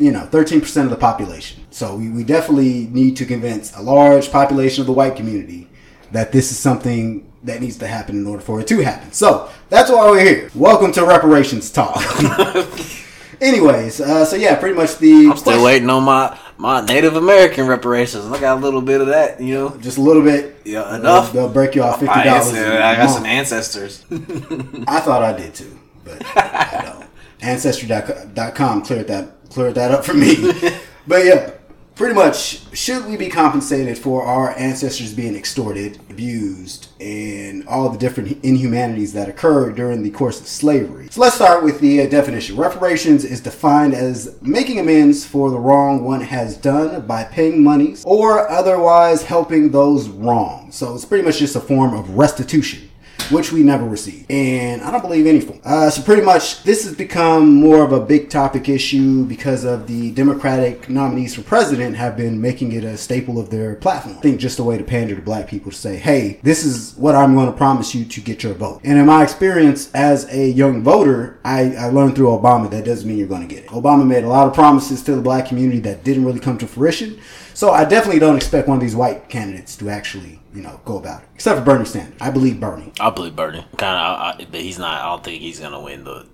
You know, thirteen percent of the population. So we, we definitely need to convince a large population of the white community that this is something that needs to happen in order for it to happen. So that's why we're here. Welcome to reparations talk. Anyways, uh, so yeah, pretty much the. I'm still waiting on my my Native American reparations. I got a little bit of that, you know. Just a little bit. Yeah, enough. They'll, they'll break you off fifty I, dollars. I got some ancestors. I thought I did too, but I don't. Ancestry.com cleared that cleared that up for me. but yeah, pretty much, should we be compensated for our ancestors being extorted, abused, and all the different inhumanities that occurred during the course of slavery? So let's start with the uh, definition. Reparations is defined as making amends for the wrong one has done by paying monies or otherwise helping those wronged. So it's pretty much just a form of restitution which we never received. And I don't believe any form. Uh, so pretty much, this has become more of a big topic issue because of the Democratic nominees for president have been making it a staple of their platform. I think just a way to pander to black people to say, hey, this is what I'm going to promise you to get your vote. And in my experience as a young voter, I, I learned through Obama that doesn't mean you're going to get it. Obama made a lot of promises to the black community that didn't really come to fruition. So I definitely don't expect one of these white candidates to actually you know, go about it. Except for Bernie Sanders. I believe Bernie. I believe Bernie. Kind of, but he's not. I don't think he's gonna win the,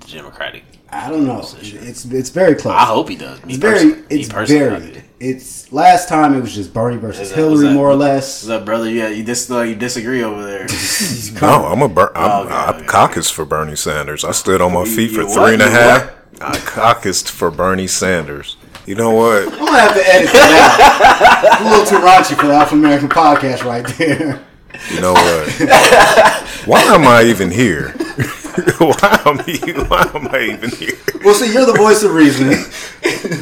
the Democratic. I don't know. Position. It's it's very close. I hope he does. It's very. It's very. It's last time it was just Bernie versus that, Hillary, that, more or less. Is that brother? Yeah, you dis uh, you disagree over there. no, I'm a Ber- I'm, oh, okay, I'm okay. caucus for Bernie Sanders. I stood on my feet you, for three and a half. I caucused for Bernie Sanders. You know what? I'm gonna have to edit that out. a little too raunchy for the Alpha American podcast right there. You know what? Why am I even here? why, am I, why am I even here? Well, see, you're the voice of reason.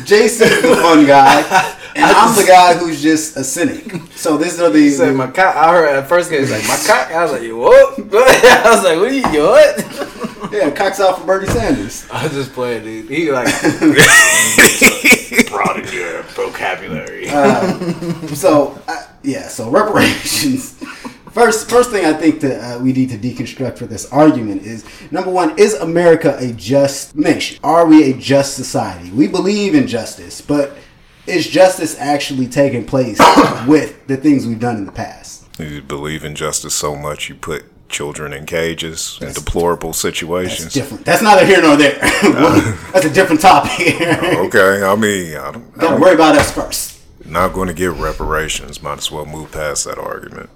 Jason's the fun guy, and I'm the guy who's just a cynic. So these are the. Say my cock. I heard at first he's like my cock. I was like, you what? I was like, what are you, you what? Yeah, cocks out for Bernie Sanders. I was just playing, dude. He like broaden your vocabulary. Uh, so uh, yeah, so reparations. First, first thing I think that uh, we need to deconstruct for this argument is number one: Is America a just nation? Are we a just society? We believe in justice, but is justice actually taking place with the things we've done in the past? You believe in justice so much you put children in cages that's, in deplorable situations. That's different. That's neither here nor there. that's a different topic. okay, I mean, I don't, don't worry about us first. Not going to get reparations. Might as well move past that argument.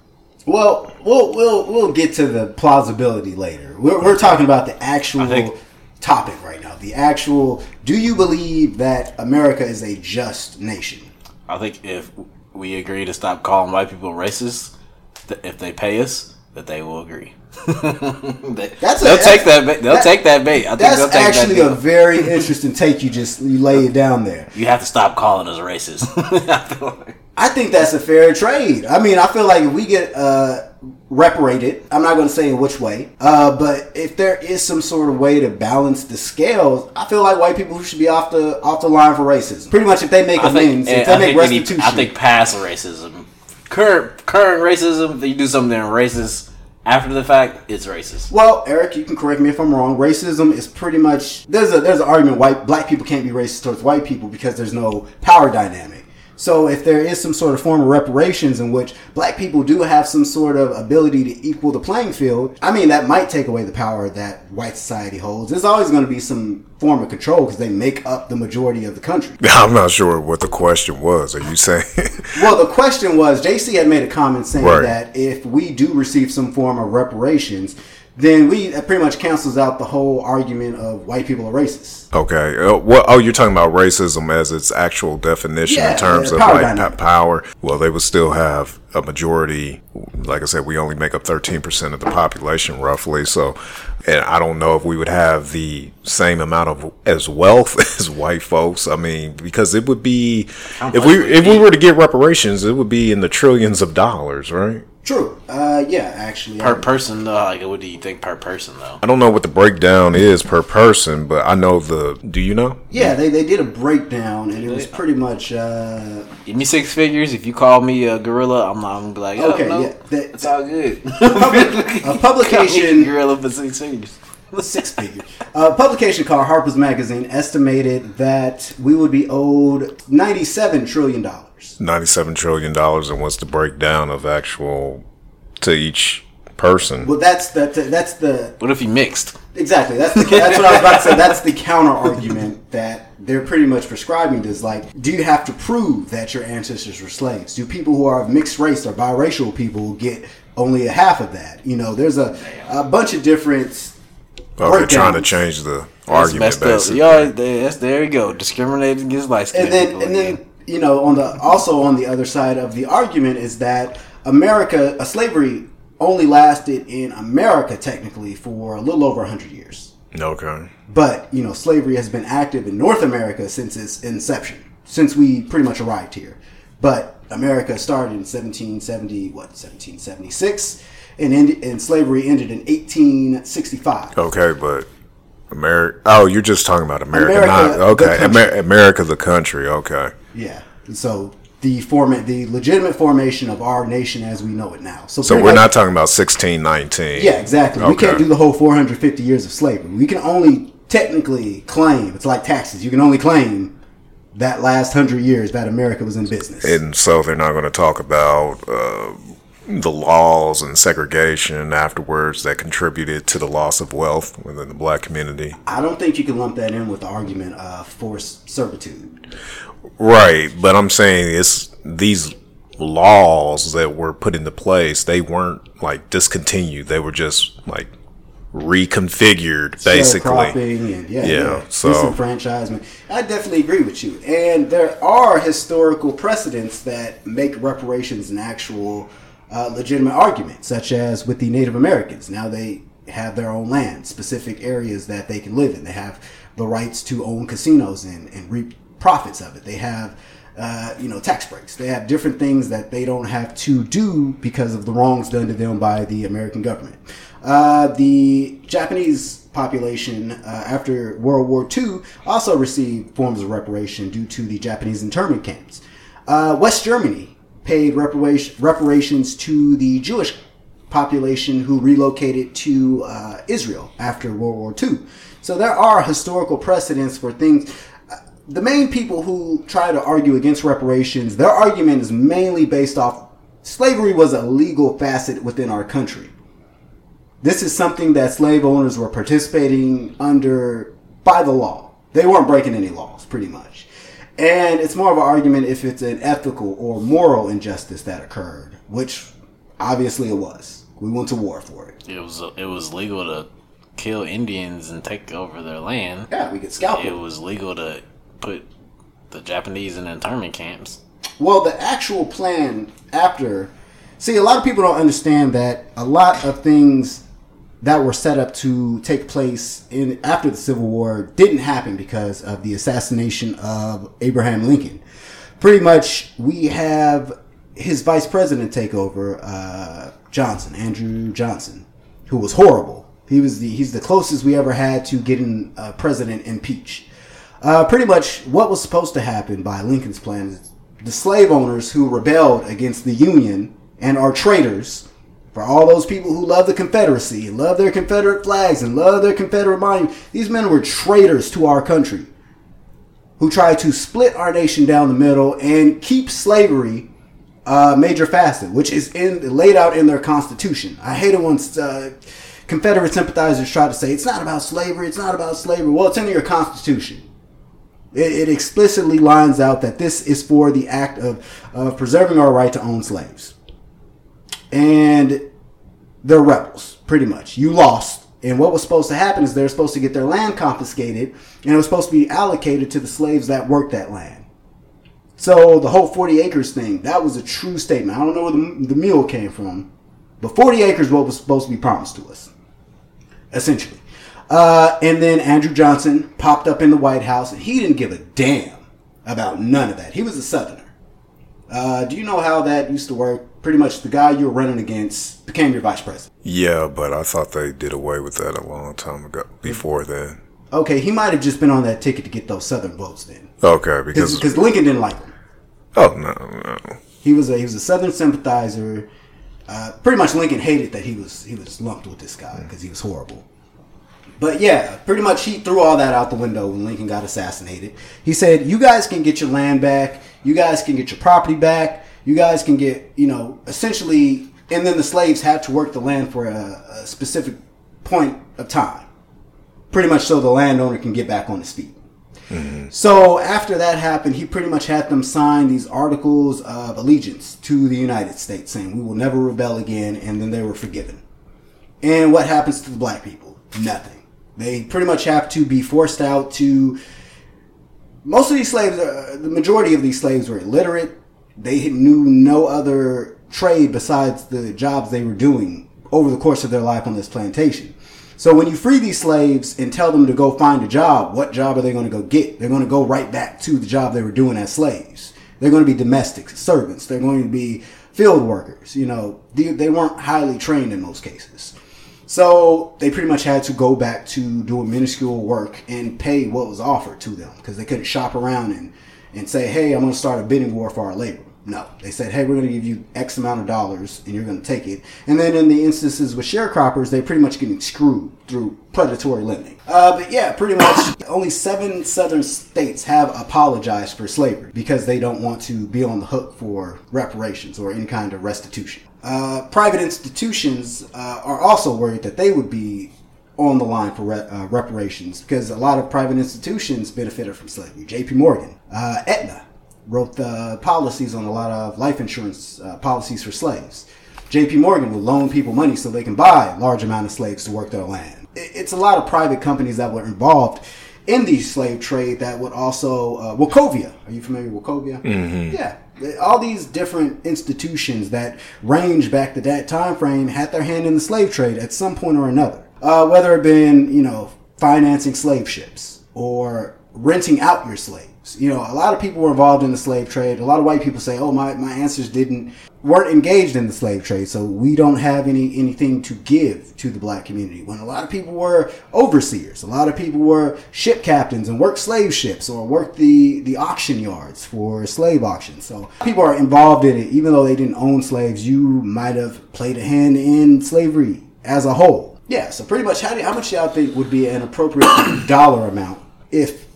Well, we'll we'll we'll get to the plausibility later. We're, we're talking about the actual think, topic right now. The actual. Do you believe that America is a just nation? I think if we agree to stop calling white people racist, if they pay us, that they will agree. they, that's a, they'll take that. They'll that, take that bait. I think that's actually that a very interesting take. You just you lay it down there. You have to stop calling us racist. I think that's a fair trade. I mean, I feel like if we get uh, reparated, I'm not going to say in which way, uh, but if there is some sort of way to balance the scales, I feel like white people should be off the off the line for racism. Pretty much, if they make I amends, think, if they I make restitution, need, I think past racism, current current racism, you do something racist after the fact, it's racist. Well, Eric, you can correct me if I'm wrong. Racism is pretty much there's a there's an argument white black people can't be racist towards white people because there's no power dynamic. So if there is some sort of form of reparations in which black people do have some sort of ability to equal the playing field, I mean that might take away the power that white society holds. There's always going to be some form of control because they make up the majority of the country. I'm not sure what the question was. Are you saying? well, the question was JC had made a comment saying right. that if we do receive some form of reparations, then we that pretty much cancels out the whole argument of white people are racist. Okay. Uh, well, oh, you're talking about racism as its actual definition yeah, in terms of like dynamic. power. Well, they would still have a majority. Like I said, we only make up 13% of the population roughly. So, and I don't know if we would have the same amount of as wealth as white folks. I mean, because it would be if we if we were to get reparations, it would be in the trillions of dollars, right? True. Uh, yeah, actually. Per person, though, like, what do you think per person, though? I don't know what the breakdown is per person, but I know the. Do you know? Yeah, they, they did a breakdown, and it was pretty much. Uh, Give me six figures. If you call me a gorilla, I'm not. I'm gonna be like, oh, okay, no, yeah, that, it's all good. a publication gorilla for six figures. Six figures. A publication called Harper's Magazine estimated that we would be owed ninety-seven trillion dollars. Ninety-seven trillion dollars, and what's the breakdown of actual to each person. Well, that's the that's the What if he mixed? exactly that's the that's what I was about to say. That's the counter argument that they're pretty much prescribing. Is like, do you have to prove that your ancestors were slaves? Do people who are of mixed race or biracial people get only a half of that? You know, there's a a bunch of different. Oh, they're trying to change the argument, messed up. basically. Y'all, that's, there you go. Discriminating against light skin and then and then you know on the also on the other side of the argument is that America, uh, slavery only lasted in America technically for a little over hundred years. Okay. But you know, slavery has been active in North America since its inception, since we pretty much arrived here. But America started in 1770, what 1776, and ended, and slavery ended in 1865. Okay, but America. Oh, you're just talking about America, America, not okay. Amer- America, the country. Okay. Yeah. So the format, the legitimate formation of our nation as we know it now. So, So we're much- not talking about 1619. Yeah, exactly. We can't do the whole 450 years of slavery. We can only technically claim. It's like taxes. You can only claim that last hundred years that America was in business. And so they're not going to talk about uh, the laws and segregation afterwards that contributed to the loss of wealth within the black community. I don't think you can lump that in with the argument of forced servitude. Right, but I'm saying it's these laws that were put into place, they weren't like discontinued. They were just like reconfigured basically. And yeah, Yeah, yeah, so- disenfranchisement. I definitely agree with you. And there are historical precedents that make reparations an actual uh, legitimate argument, such as with the Native Americans. Now they have their own land, specific areas that they can live in. They have the rights to own casinos and, and reap profits of it. They have uh, you know, tax breaks. They have different things that they don't have to do because of the wrongs done to them by the American government. Uh, the Japanese population uh, after World War II also received forms of reparation due to the Japanese internment camps. Uh, West Germany paid reparation, reparations to the Jewish population who relocated to uh, Israel after World War II. So there are historical precedents for things. The main people who try to argue against reparations, their argument is mainly based off slavery was a legal facet within our country. This is something that slave owners were participating under by the law. They weren't breaking any laws, pretty much. And it's more of an argument if it's an ethical or moral injustice that occurred, which obviously it was. We went to war for it. It was it was legal to kill Indians and take over their land. Yeah, we could scalp It it. was legal to put the Japanese in internment camps. Well, the actual plan after. See, a lot of people don't understand that a lot of things that were set up to take place in after the Civil War didn't happen because of the assassination of Abraham Lincoln. Pretty much, we have his vice president take over, uh, Johnson, Andrew Johnson, who was horrible. He was the he's the closest we ever had to getting a president impeached. Uh, pretty much what was supposed to happen by Lincoln's plan is the slave owners who rebelled against the Union and are traitors, for all those people who love the Confederacy and love their Confederate flags and love their Confederate monument, these men were traitors to our country who tried to split our nation down the middle and keep slavery uh, major facet, which is in laid out in their constitution. I hate it when uh, Confederate sympathizers try to say it's not about slavery, it's not about slavery. Well, it's in your constitution. It, it explicitly lines out that this is for the act of, of preserving our right to own slaves. And they're rebels, pretty much. You lost. And what was supposed to happen is they're supposed to get their land confiscated, and it was supposed to be allocated to the slaves that worked that land. So the whole 40 acres thing, that was a true statement. I don't know where the, the mule came from, but 40 acres what was supposed to be promised to us, essentially. Uh, and then Andrew Johnson popped up in the White House, and he didn't give a damn about none of that. He was a Southerner. Uh, do you know how that used to work? Pretty much the guy you were running against became your vice president. Yeah, but I thought they did away with that a long time ago. Before then, Okay, he might have just been on that ticket to get those Southern votes then. okay, because Because Lincoln didn't like him. oh no, no, He was a he was a Southern sympathizer. Uh, pretty much Lincoln hated that he was he was lumped with this guy because he was horrible. But yeah, pretty much he threw all that out the window when Lincoln got assassinated. He said, "You guys can get your land back. You guys can get your property back. You guys can get you know essentially and then the slaves had to work the land for a, a specific point of time, pretty much so the landowner can get back on his feet. Mm-hmm. So after that happened, he pretty much had them sign these articles of allegiance to the United States, saying we will never rebel again, and then they were forgiven. And what happens to the black people? Nothing. They pretty much have to be forced out to. Most of these slaves, uh, the majority of these slaves were illiterate. They knew no other trade besides the jobs they were doing over the course of their life on this plantation. So when you free these slaves and tell them to go find a job, what job are they going to go get? They're going to go right back to the job they were doing as slaves. They're going to be domestic servants. They're going to be field workers. You know, they, they weren't highly trained in most cases. So they pretty much had to go back to doing minuscule work and pay what was offered to them because they couldn't shop around and, and say, hey, I'm going to start a bidding war for our labor. No, they said, hey, we're going to give you X amount of dollars and you're going to take it. And then in the instances with sharecroppers, they're pretty much getting screwed through predatory lending. Uh, but yeah, pretty much only seven southern states have apologized for slavery because they don't want to be on the hook for reparations or any kind of restitution. Uh, private institutions uh, are also worried that they would be on the line for re- uh, reparations because a lot of private institutions benefited from slavery. J.P. Morgan, uh, Aetna wrote the policies on a lot of life insurance uh, policies for slaves. J.P. Morgan would loan people money so they can buy a large amount of slaves to work their land. It's a lot of private companies that were involved in the slave trade that would also uh, Wachovia. Are you familiar with Wachovia? Mm-hmm. Yeah, all these different institutions that range back to that time frame had their hand in the slave trade at some point or another. Uh, whether it been you know financing slave ships or renting out your slaves. You know, a lot of people were involved in the slave trade. A lot of white people say, "Oh, my, my ancestors didn't weren't engaged in the slave trade, so we don't have any anything to give to the black community." When a lot of people were overseers, a lot of people were ship captains and worked slave ships or worked the the auction yards for slave auctions. So people are involved in it, even though they didn't own slaves. You might have played a hand in slavery as a whole. Yeah. So pretty much, how do, how much y'all think would be an appropriate dollar amount if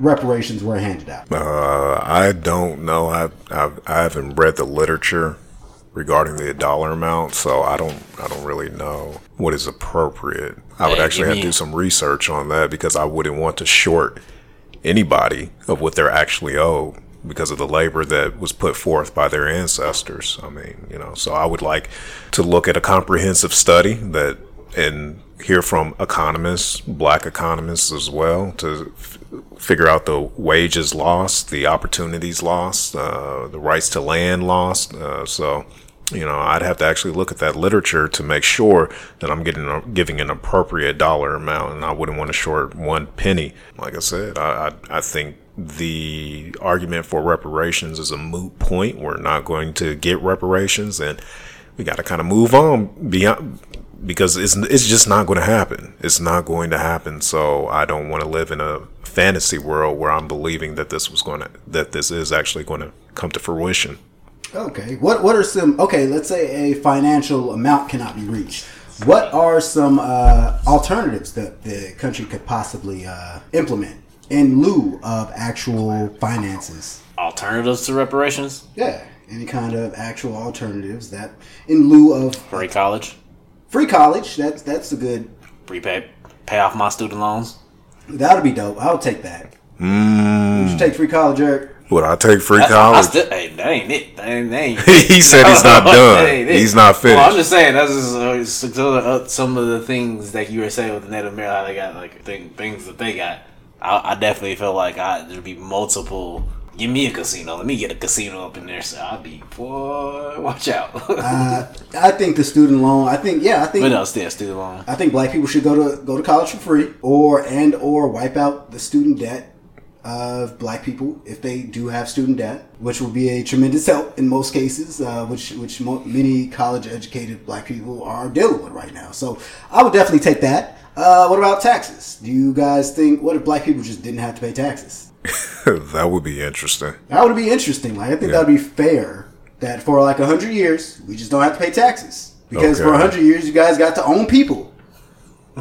reparations were handed out? Uh, I don't know. I I've, I haven't read the literature regarding the dollar amount, so I don't I don't really know what is appropriate. I would Hey, actually give have to do some research on that because I wouldn't want to short anybody of what they're actually owed because of the labor that was put forth by their ancestors. I mean, you know, so I would like to look at a comprehensive study that and hear from economists, black economists as well, to f- figure out the wages lost, the opportunities lost, uh, the rights to land lost. Uh, so, you know, I'd have to actually look at that literature to make sure that I'm getting a, giving an appropriate dollar amount, and I wouldn't want to short one penny. Like I said, I I, I think the argument for reparations is a moot point. We're not going to get reparations, and we got to kind of move on beyond because it's it's just not going to happen. It's not going to happen. So I don't want to live in a fantasy world where I'm believing that this was going to that this is actually going to come to fruition. Okay. What What are some? Okay, let's say a financial amount cannot be reached. What are some uh, alternatives that the country could possibly uh, implement in lieu of actual finances? Alternatives to reparations? Yeah, any kind of actual alternatives that, in lieu of Free college? free college, that's that's a good. Prepay? Pay off my student loans? That'll be dope. I'll take that. Would you take free college, Eric? Would I take free That's- I college? still, hey, that ain't it. That ain't, that ain't He said he's not done. That ain't it. He's not Well, I'm just saying that's just, uh, some of the- uh, some of the things that you were saying with the Native American. They got like thing, things that they got. I, I definitely feel like I, there'd be multiple. Give me a casino. Let me get a casino up in there. So I'll be boy. Watch out. Uh, I think the student loan. I think yeah. I think but no, still student loan. I think black people should go to go to college for free, or and or wipe out the student debt of black people if they do have student debt, which will be a tremendous help in most cases, uh, which which mo- many college educated black people are dealing with right now. So I would definitely take that. Uh, what about taxes? Do you guys think what if black people just didn't have to pay taxes? that would be interesting. That would be interesting. Like I think Yeah. that would be fair. That for like a hundred years we just don't have to pay taxes because for Okay. hundred years you guys got to own people.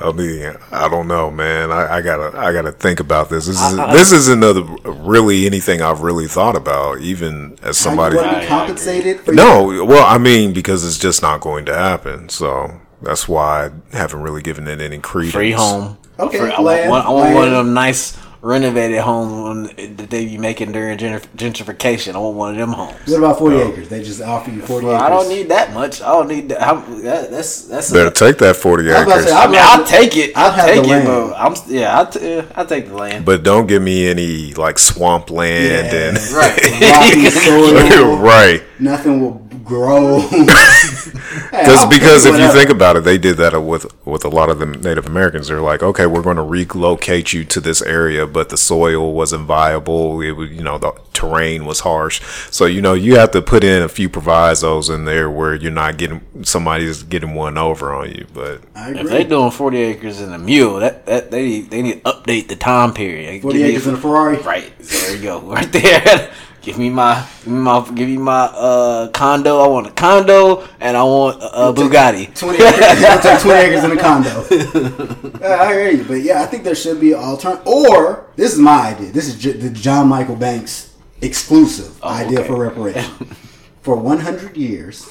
I mean, I don't know, man. I, I, gotta, I gotta think about this. This is this isn't really anything I've really thought about, even as somebody. How you want to be compensated? For no, well, I mean, because it's just not going to happen. So that's why I haven't really given it any credence. Free home. Okay, Free- I, land, want, I want one of them nice renovated homes that they be making during gentrification. I want one of them homes. What about forty acres? They just offer you forty Well, acres. I don't need that much. I don't need that. How, that that's that's. Better A, take that forty I was acres, say, I mean, I'll take it. I'd I'll take it, land. but I'm yeah. I'll, t- I'll take the land. but don't give me any like swamp land Yeah. and Right. Rocky soil. right. Nothing will grow. Because because if you think about it, they did that with with a lot of the Native Americans. They're like, okay, we're going to relocate you to this area, but the soil wasn't viable. It was, you know, the terrain was harsh. So you know, you have to put in a few provisos in there where you're not getting somebody's getting one over on you. But I If they're doing forty acres in a mule, that, that they need, they need to update the time period. forty Give me- acres in a Ferrari. Right there you go, right there. Give me my, give me my, give me my uh, condo. I want a condo and I want a, a Bugatti. Twenty acres. I'll take twenty acres in a condo. Yeah, I hear you, but yeah, I think there should be an alternative. Or this is my idea. This is J- the John Michael Banks exclusive idea okay. for reparation. for one hundred years,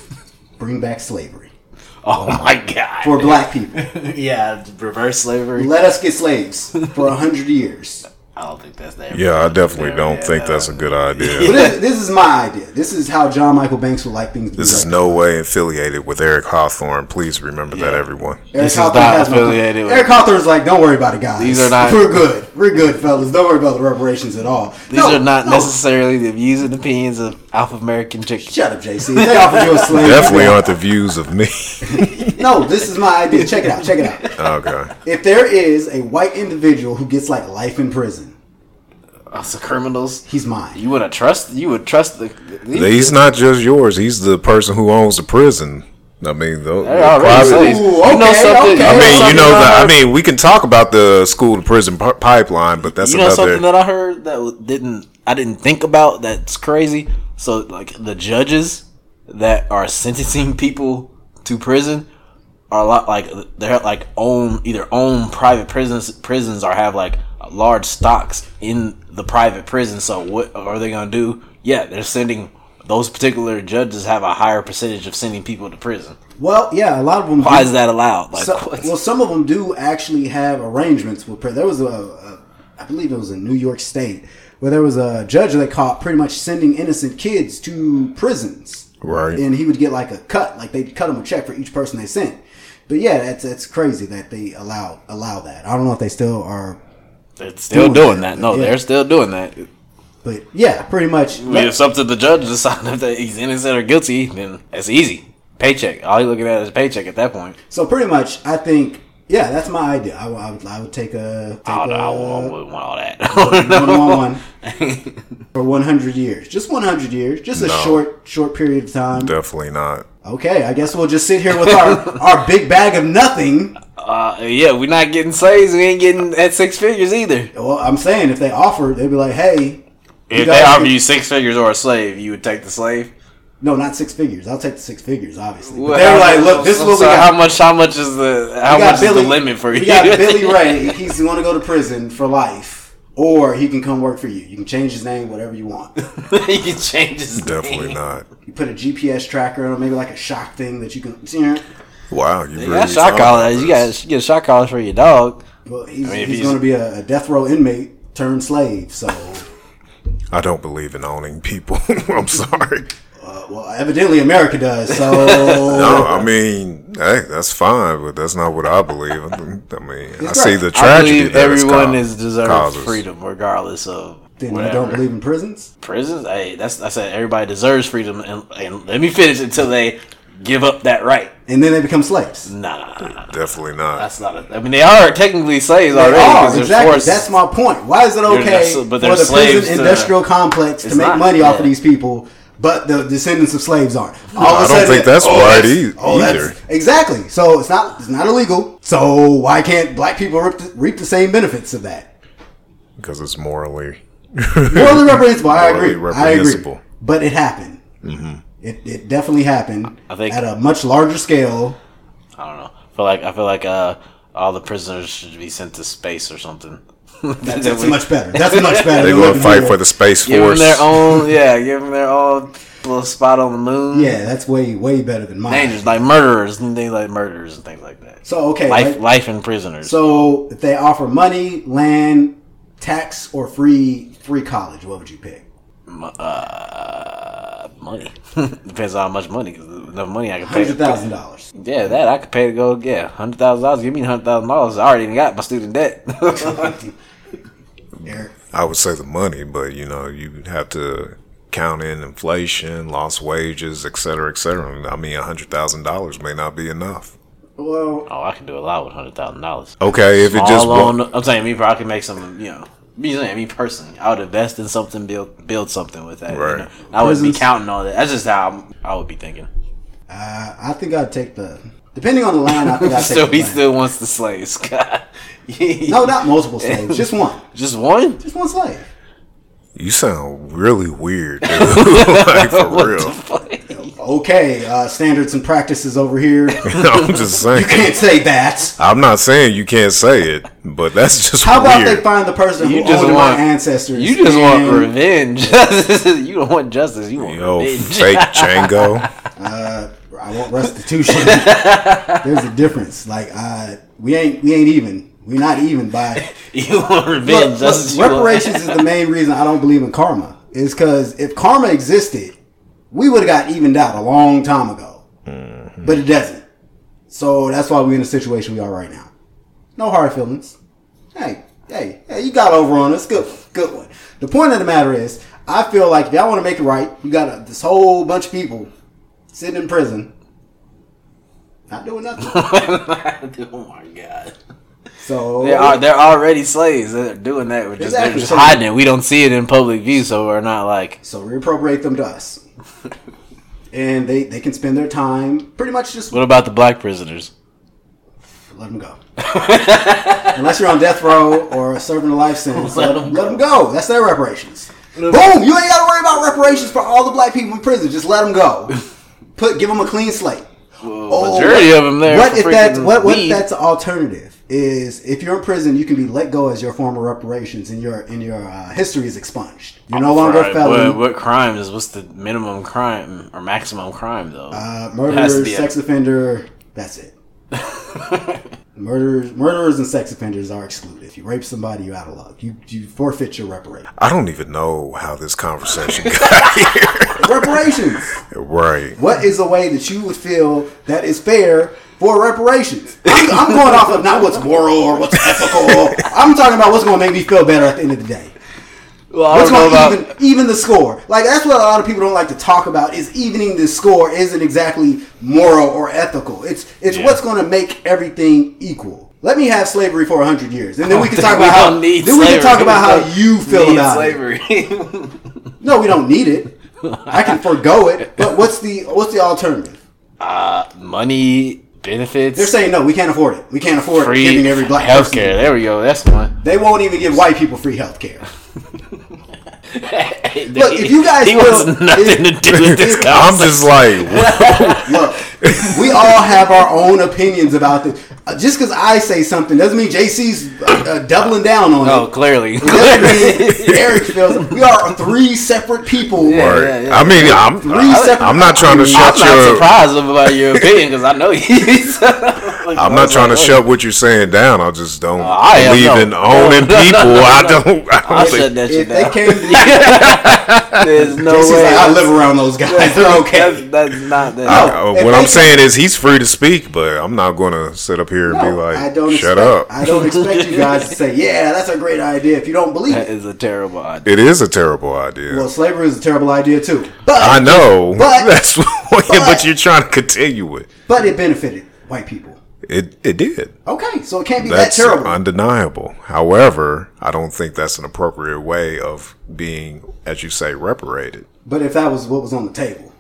bring back slavery Oh my god. for black people. yeah, reverse slavery. Let us get slaves for hundred years. I don't think that's that. yeah, I definitely don't think that's a good But idea. this, this is my idea. This is how John Michael Banks would like things to be. This is rectified. no way affiliated with Eric Hawthorne. Please remember that, Yeah. everyone. Eric This is Hawthorne not has no- affiliated with- Eric Hawthorne's like, don't worry about it, guys. These are not- We're good. We're good, fellas. Don't worry about the reparations at all. These No, are not no. necessarily the views and opinions of Alpha American chicken. Shut up, JC. They offered you a slave. Definitely aren't the views of me. No, this is my idea. Check it out. Check it out. okay. If there is a white individual who gets like life in prison, Us the criminals. he's mine. You would trust. You would trust the. These, He's not just yours. He's the person who owns the prison. I mean, the, the They're already private. slaves. Ooh, You know okay, something? okay. I mean, you something know that that. I mean, we can talk about the school to prison pi- pipeline, but that's you know another. something that I heard that didn't I didn't think about. That's crazy. So like the judges that are sentencing people to prison are a lot like they're like own either own private prisons prisons or have like large stocks in the private prison. So what are they gonna do? Yeah, they're sending those particular judges have a higher percentage of sending people to prison. Well, yeah, a lot of them. Why do- is that allowed? Like, So, well, some of them do actually have arrangements with. There was a, a, I believe it was in New York State, where there was a judge that caught pretty much sending innocent kids to prisons. Right. And he would get like a cut, like they'd cut him a check for each person they sent. But yeah, that's that's crazy that they allow allow that. I don't know if they still are, they're still doing doing that, that. No, yeah. they're still doing that. but yeah, pretty much. I mean, it's up to the judge to decide if that he's innocent or guilty. Then it's easy. Paycheck. All you're looking at is paycheck at that point. So pretty much, I think yeah, that's my idea. I, would- I would I would take a take oh, I, a, don't, I wouldn't want all that. one on one for 100 years. Just 100 years. Just a No. short, short period of time. Definitely not. Okay, I guess we'll just sit here with our, our big bag of nothing. Uh, yeah, we're not getting slaves. We ain't getting at six figures either. Well, I'm saying if they offer, they'd be like, hey, If they offer get- you six figures or a slave, you would take the slave. no, not six figures. I'll take the six figures, obviously. But Well, they're like, look, this is what we got. How much? How much is the? How We got much is the limit for you? We got Billy Ray. He's going to go to prison for life, or he can come work for you. You can change his name, whatever you want. he can change his Definitely name. not. You put a GPS tracker on, maybe like a shock thing that you can. You know, Wow, you You really got shock thought collars. You got this. you get a shock collar for your dog. well, he's, I mean, he's he's- going to be a, a death row inmate turned slave. So, I don't believe in owning people. I'm sorry. uh, well, evidently America does. So, No, I mean, hey, that's fine, but that's not what I believe. I mean, I It's see right. the I tragedy believe that it's everyone is deserved causes. freedom, regardless of then you don't believe in prisons? prisons. Hey, that's I said everybody deserves freedom, and, and let me finish until they give up that right. And then they become slaves. Nah. Definitely not. that's not. A, I mean, they are technically slaves They already are, because they're exactly. forced. That's my point. Why is it okay not- but for the slaves prison to- industrial complex to make not, money off of these people, but the descendants of slaves aren't? All of a I don't think that's oh, right that's- oh, that's- either. Exactly. So it's not it's not illegal. So why can't black people reap the, reap the same benefits of that? because it's morally. Morally reprehensible. I Morally agree. I agree. But it happened. Mm-hmm. It, it definitely happened I think- at a much larger scale. I don't know. I feel like I feel like uh, all the prisoners should be sent to space or something. That's, that's much better. That's much better. They're going to fight for the space Give them force. their own, yeah, give them their own little spot on the moon. Yeah, that's way way better than mine. dangerous, like murderers and things like murderers and things like that. So okay, Life, right? life and prisoners. so if they offer money, land, tax, or free free college, what would you pick? uh, money depends on how much money. Cause enough money I can pay. Hundred thousand dollars. Yeah, that I could pay to go. Yeah, hundred thousand dollars. Give me hundred thousand dollars. I already got my student debt. Eric. I would say the money, but you know, you have to count in inflation, lost wages, et cetera, et cetera. I mean, a hundred thousand dollars may not be enough. Well, oh, I can do a lot with hundred thousand dollars. Okay, if it just All wa- I'm saying me, bro, I can make some. You know, me saying me personally, I would invest in something, build build something with that. you know? I would be counting on that. That's just how I'm, I would be thinking. uh, I think I'd take the. Depending on the land, I think I'd take so the he land. still wants the slaves. No, not multiple slaves, just one. just one. Just one slave. you sound really weird, dude. like for real. Okay, uh, standards and practices over here. I'm just saying. You can't say that. I'm not saying you can't say it, but that's just How about they find the person You who just owned want- my ancestors? You just want and, revenge. you don't want justice. You want Yo, revenge. fake Django. Uh, I want restitution. There's a difference. Like, uh, we ain't we ain't even. We're not even by. you want revenge. look, justice. you want- reparations is the main reason I don't believe in karma. Is because if karma existed, we would have got evened out a long time ago. Mm-hmm. But it doesn't. So that's why we're in the situation we are right now. No hard feelings. Hey, hey, hey, you got over on us. Good, good one. The point of the matter is, I feel like if y'all want to make it right, you got a, this whole bunch of people sitting in prison, not doing nothing. oh my god. So They are they're already slaves. They're doing that. We're just, Exactly. they're just hiding it. We don't see it in public view, so we're not like So reappropriate them to us. and they, they can spend their time pretty much just what about the black prisoners? let them go. Unless you're on death row or serving a life sentence, let, them, let them go. That's their reparations. Boom! You ain't got to worry about reparations for all the black people in prison. Just let them go. Put give them a clean slate. Oh, majority of them there What if that's freaking what, what weed. if that's the alternative? Is if you're in prison, you can be let go as your former reparations, and your and your uh, history is expunged. You're no longer a felon. What, what crime is? What's the minimum crime or maximum crime though? Uh, It has murderer, to a- sex offender. That's it. Murderers, murderers, and sex offenders are excluded. If you rape somebody, you're out of luck. You you forfeit your reparations. I don't even know how this conversation got here. reparations. right. What is a way that you would feel that is fair for reparations? I'm, I'm going off of not what's moral or what's ethical. I'm talking about what's going to make me feel better at the end of the day. well, What's going to even even the score? Like that's what a lot of people don't like to talk about. Is evening the score isn't exactly moral or ethical. It's it's Yeah. what's going to make everything equal. Let me have slavery for hundred years, and then we can talk about how then we can talk about how you feel need about it. slavery. No, we don't need it. I can forego it, but what's the what's the alternative? uh, money benefits. They're saying no, we can't afford it. We can't afford free giving every black healthcare. person. There we go. That's one. They won't even give white people free health care. Look, Look, if you guys he feel- wants nothing to do with this I'm just like, Look, we all have our own opinions about this. Uh, just because I say something doesn't mean JC's uh, uh, doubling down on Oh, it. clearly. It doesn't mean Eric feels we are three separate people. Yeah, right. yeah, yeah. I mean, I'm, Three separate- I'm not trying to I'm shut I'm not your. surprised about your opinion because I know he's. I'm not trying to shut what you're saying down. I just don't I am, believe no. in No, owning no, no, people. no, I no. don't. I I'll don't shut think, that shit If they down. came to There's no JC's way. like, I live around those guys. They're okay. That's, that's not that. I- uh, what I'm saying is he's free to speak, but I'm not going to sit up here and be like, I don't shut expect, up. I don't expect you guys to say, "Yeah, that's a great idea." If you don't believe that it, is a terrible idea. It is a terrible idea. well, slavery is a terrible idea too. But I know. but- That's what, but, but- you're trying to continue it. but it benefited white people. It it did. Okay, so it can't be That's that terrible. undeniable. However, I don't think that's an appropriate way of being, as you say, reparated. but if that was what was on the table,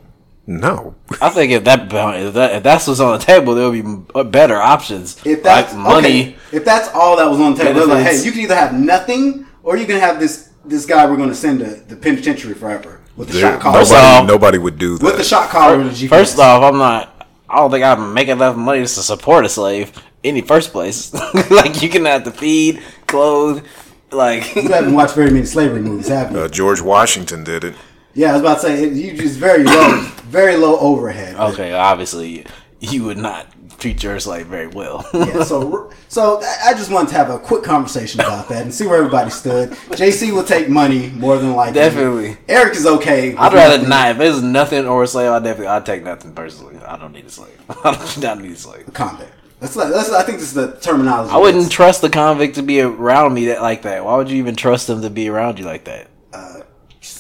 No. I think if that if, that, if that's what's on the table, there would be better options. if that's like money. okay, if that's all that was on the table, they're like, hey, you can either have nothing or you can have this this guy we're going to send to the penitentiary forever with the There- shot collar. off- nobody, nobody would do that. with the shot collar and. First off, I'm not. I don't think I make enough money just to support a slave. in the first place. like you can have to feed, clothe, like You haven't watched very many slavery movies, have you? Uh, George Washington did it. Yeah, I was about to say it, you just very low, very low overhead. okay, obviously you would not treat your slave very well. Yeah, so so I just wanted to have a quick conversation about that and see where everybody stood. JC will take money more than likely. Definitely. Eric is okay. I'd rather nothing. not. If there's nothing or a slave, I definitely I'd take nothing personally. I don't need a slave. I don't, I don't need a slave. Convict. That's, like- that's I think this is the terminology. I wouldn't trust the convict to be around me that like that. Why would you even trust them to be around you like that?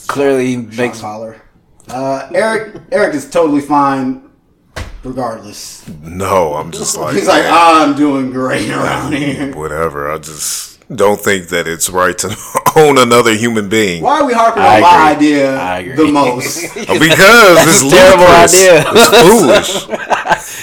Clearly he makes caller. Uh, Eric Eric is totally fine, regardless. No, I'm just like, He's like, I'm doing great around here. whatever. I just don't think that it's right to own another human being. Why are we harping I on my idea I agree. the most? Uh, Because it's a terrible idea. It's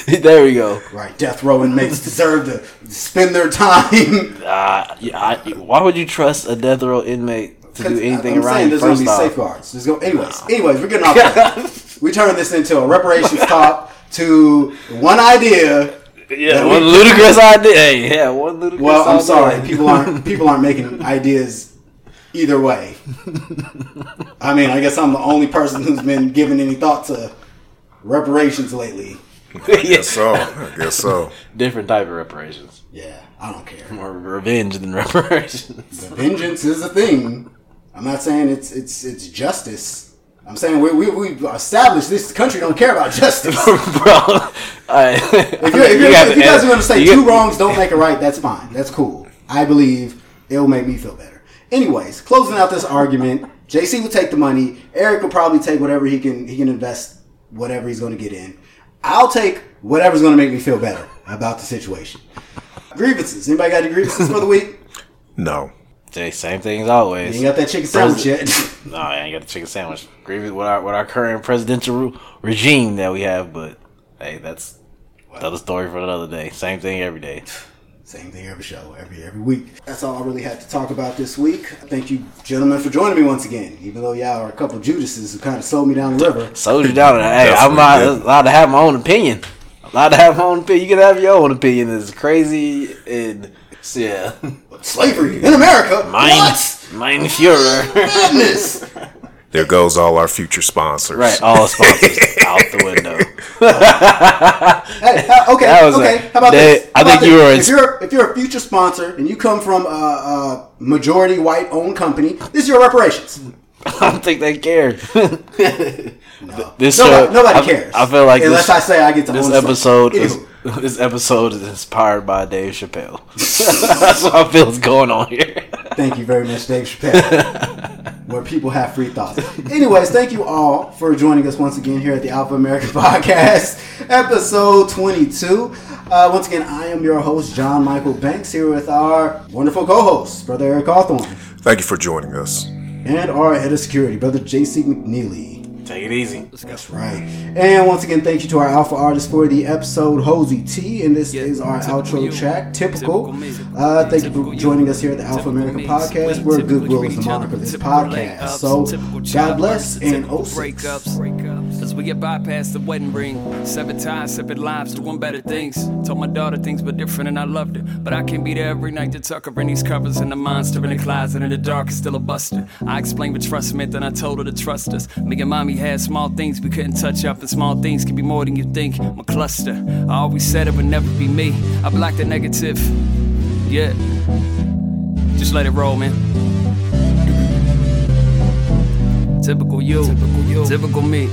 foolish. there we go. right, death row inmates deserve to spend their time. Uh, yeah, I, why would you trust a death row inmate to do anything I'm around saying there's gonna be off, safeguards. There's go, anyways, anyways, we're getting off. we turn this into a reparations talk to one idea. yeah, one we- ludicrous idea. Hey, yeah, one ludicrous. Well, I'm idea. sorry, people aren't people aren't making ideas either way. I mean, I guess I'm the only person who's been giving any thought to reparations lately. I guess so. I guess so. Different type of reparations. Yeah, I don't care. More revenge than reparations. The vengeance is a thing. I'm not saying it's it's it's justice. I'm saying we we we established this country don't care about justice. Bro, I, If, you're, if, you're, if you guys are going to say two wrongs don't make it right, that's fine. That's cool. I believe it will make me feel better. Anyways, closing out this argument, JC will take the money. Eric will probably take whatever he can he can invest whatever he's going to get in. I'll take whatever's going to make me feel better about the situation. Grievances. Anybody got any grievances for the week? No. Say same thing as always. You ain't got that chicken sandwich yet. No, I ain't got the chicken sandwich. Agree with with our with our current presidential ru- regime that we have, but hey, that's another story for another day. Same thing every day. Same thing every show, every every week. That's all I really had to talk about this week. Thank you, gentlemen, for joining me once again. Even though y'all are a couple of Judases who kind of sold me down the river. Sold you down. Hey, I'm not did. allowed to have my own opinion. Allowed to have my own opinion. You can have your own opinion. It's crazy and yeah. Slavery in America. Mine, What? mine Führer. Madness. There goes all our future sponsors. right, all sponsors out the window. Hey, uh, okay, okay. a- How about they- this? I How think about you were. If, ins- you're, if you're a future sponsor and you come from a, a majority white owned company, this is your reparations. I don't think they care. No. This nobody, show- nobody I- cares. I feel like unless this- I say I get to This own episode is Anywho, this episode is inspired by Dave Chappelle. That's what I feel is going on here. Thank you very much, Dave Chappelle. where people have free thoughts. Anyways, thank you all for joining us once again here at the Alpha American Podcast, episode 22. Uh, once again, I am your host, John Michael Banks, here with our wonderful co host, Brother Eric Hawthorne, Thank you for joining us. and our head of security, Brother JC McNeely. Take it easy. That's right. And once again, thank you to our alpha artist for the episode, Hosey T. And this Yeah, is our typical outro you. track, typical. Typical. Uh, thank you Typical for you. joining us here at the Alpha Typical American me. Podcast, Sweet, where typical goodwill treat is the each moniker of this podcast. So, God bless childbirths, and typical 06. We get bypassed the wedding ring, seven times, separate lives, doing better things. Told my daughter things were different and I loved her. But I can't be there every night to tuck her in these covers and the monster in the closet in the dark is still a buster. I explained what trust meant, then I told her to trust us. Me and mommy had small things we couldn't touch up, and small things can be more than you think. I'm cluster. I always said it would never be me. I blocked the negative. Yeah. Just let it roll, man. Typical you, typical you, typical me,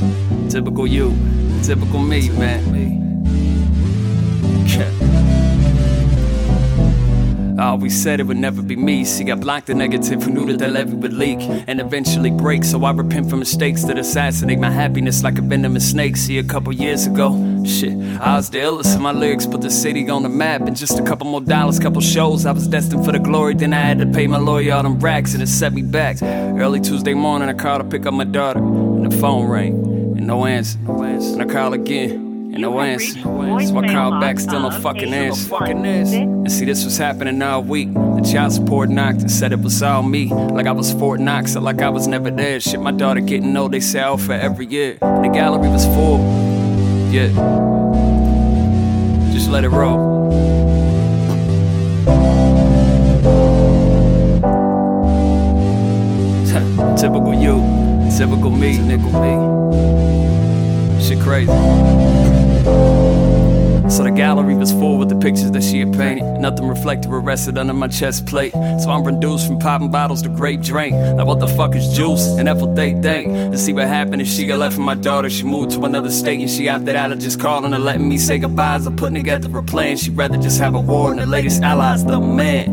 typical you, typical me, man. I always said it would never be me. See, I blocked the negative who knew that the levee would leak and eventually break. So I repent for mistakes that assassinate my happiness like a venomous snake. See, a couple years ago, shit, I was the illest in my lyrics, put the city on the map. And just a couple more dollars, couple shows, I was destined for the glory. Then I had to pay my lawyer all them racks and it set me back. Early Tuesday morning, I called to pick up my daughter, and the phone rang, no answer. And I call again. And no answer. So I call back, still no fucking answer. And see, this was happening all week. The child support knocked and said it was all me. Like I was Fort Knox, or like I was never there. Shit, my daughter getting old, they sell for every year. The gallery was full. Yeah. Just let it roll. Typical you, typical me, nigga me. Crazy. So the gallery was full with the pictures that she had painted. Nothing reflected or rested under my chest plate. So I'm reduced from popping bottles to grape drink. Now what the fuck is juice? And that's what they think. And see what happened if she got left from my daughter. She moved to another state and she opted out of just calling her, letting me say goodbyes. I'm putting together a plan. She'd rather just have a war and the latest allies, the man.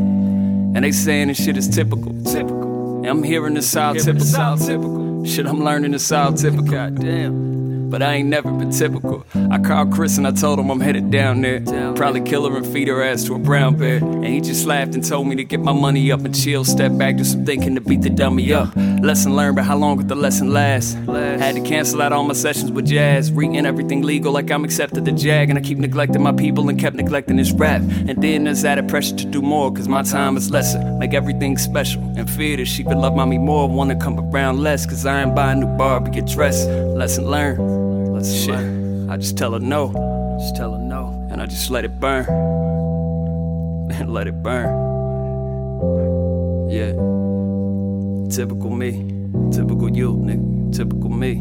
And they saying this shit is typical, typical. And I'm hearing this all typical, typical. Shit, I'm learning this all typical. Goddamn. But I ain't never been typical. I called Chris and I told him I'm headed down there. Probably kill her and feed her ass to a brown bear. And he just laughed and told me to get my money up and chill. Step back, do some thinking to beat the dummy up. Lesson learned, but how long would the lesson last? Had to cancel out all my sessions with jazz. Reading everything legal like I'm accepted the jag. And I keep neglecting my people and kept neglecting this rap. And then there's added pressure to do more, cause my time is lesser. Make everything special. And fear that she could love mommy more. Wanna come around less, cause I ain't buying new Barbie, get dressed. Lesson learned. Let's shit. I just tell her no. Just tell her no. And I just let it burn. And let it burn. Yeah. Typical me. Typical you, nigga. Typical me.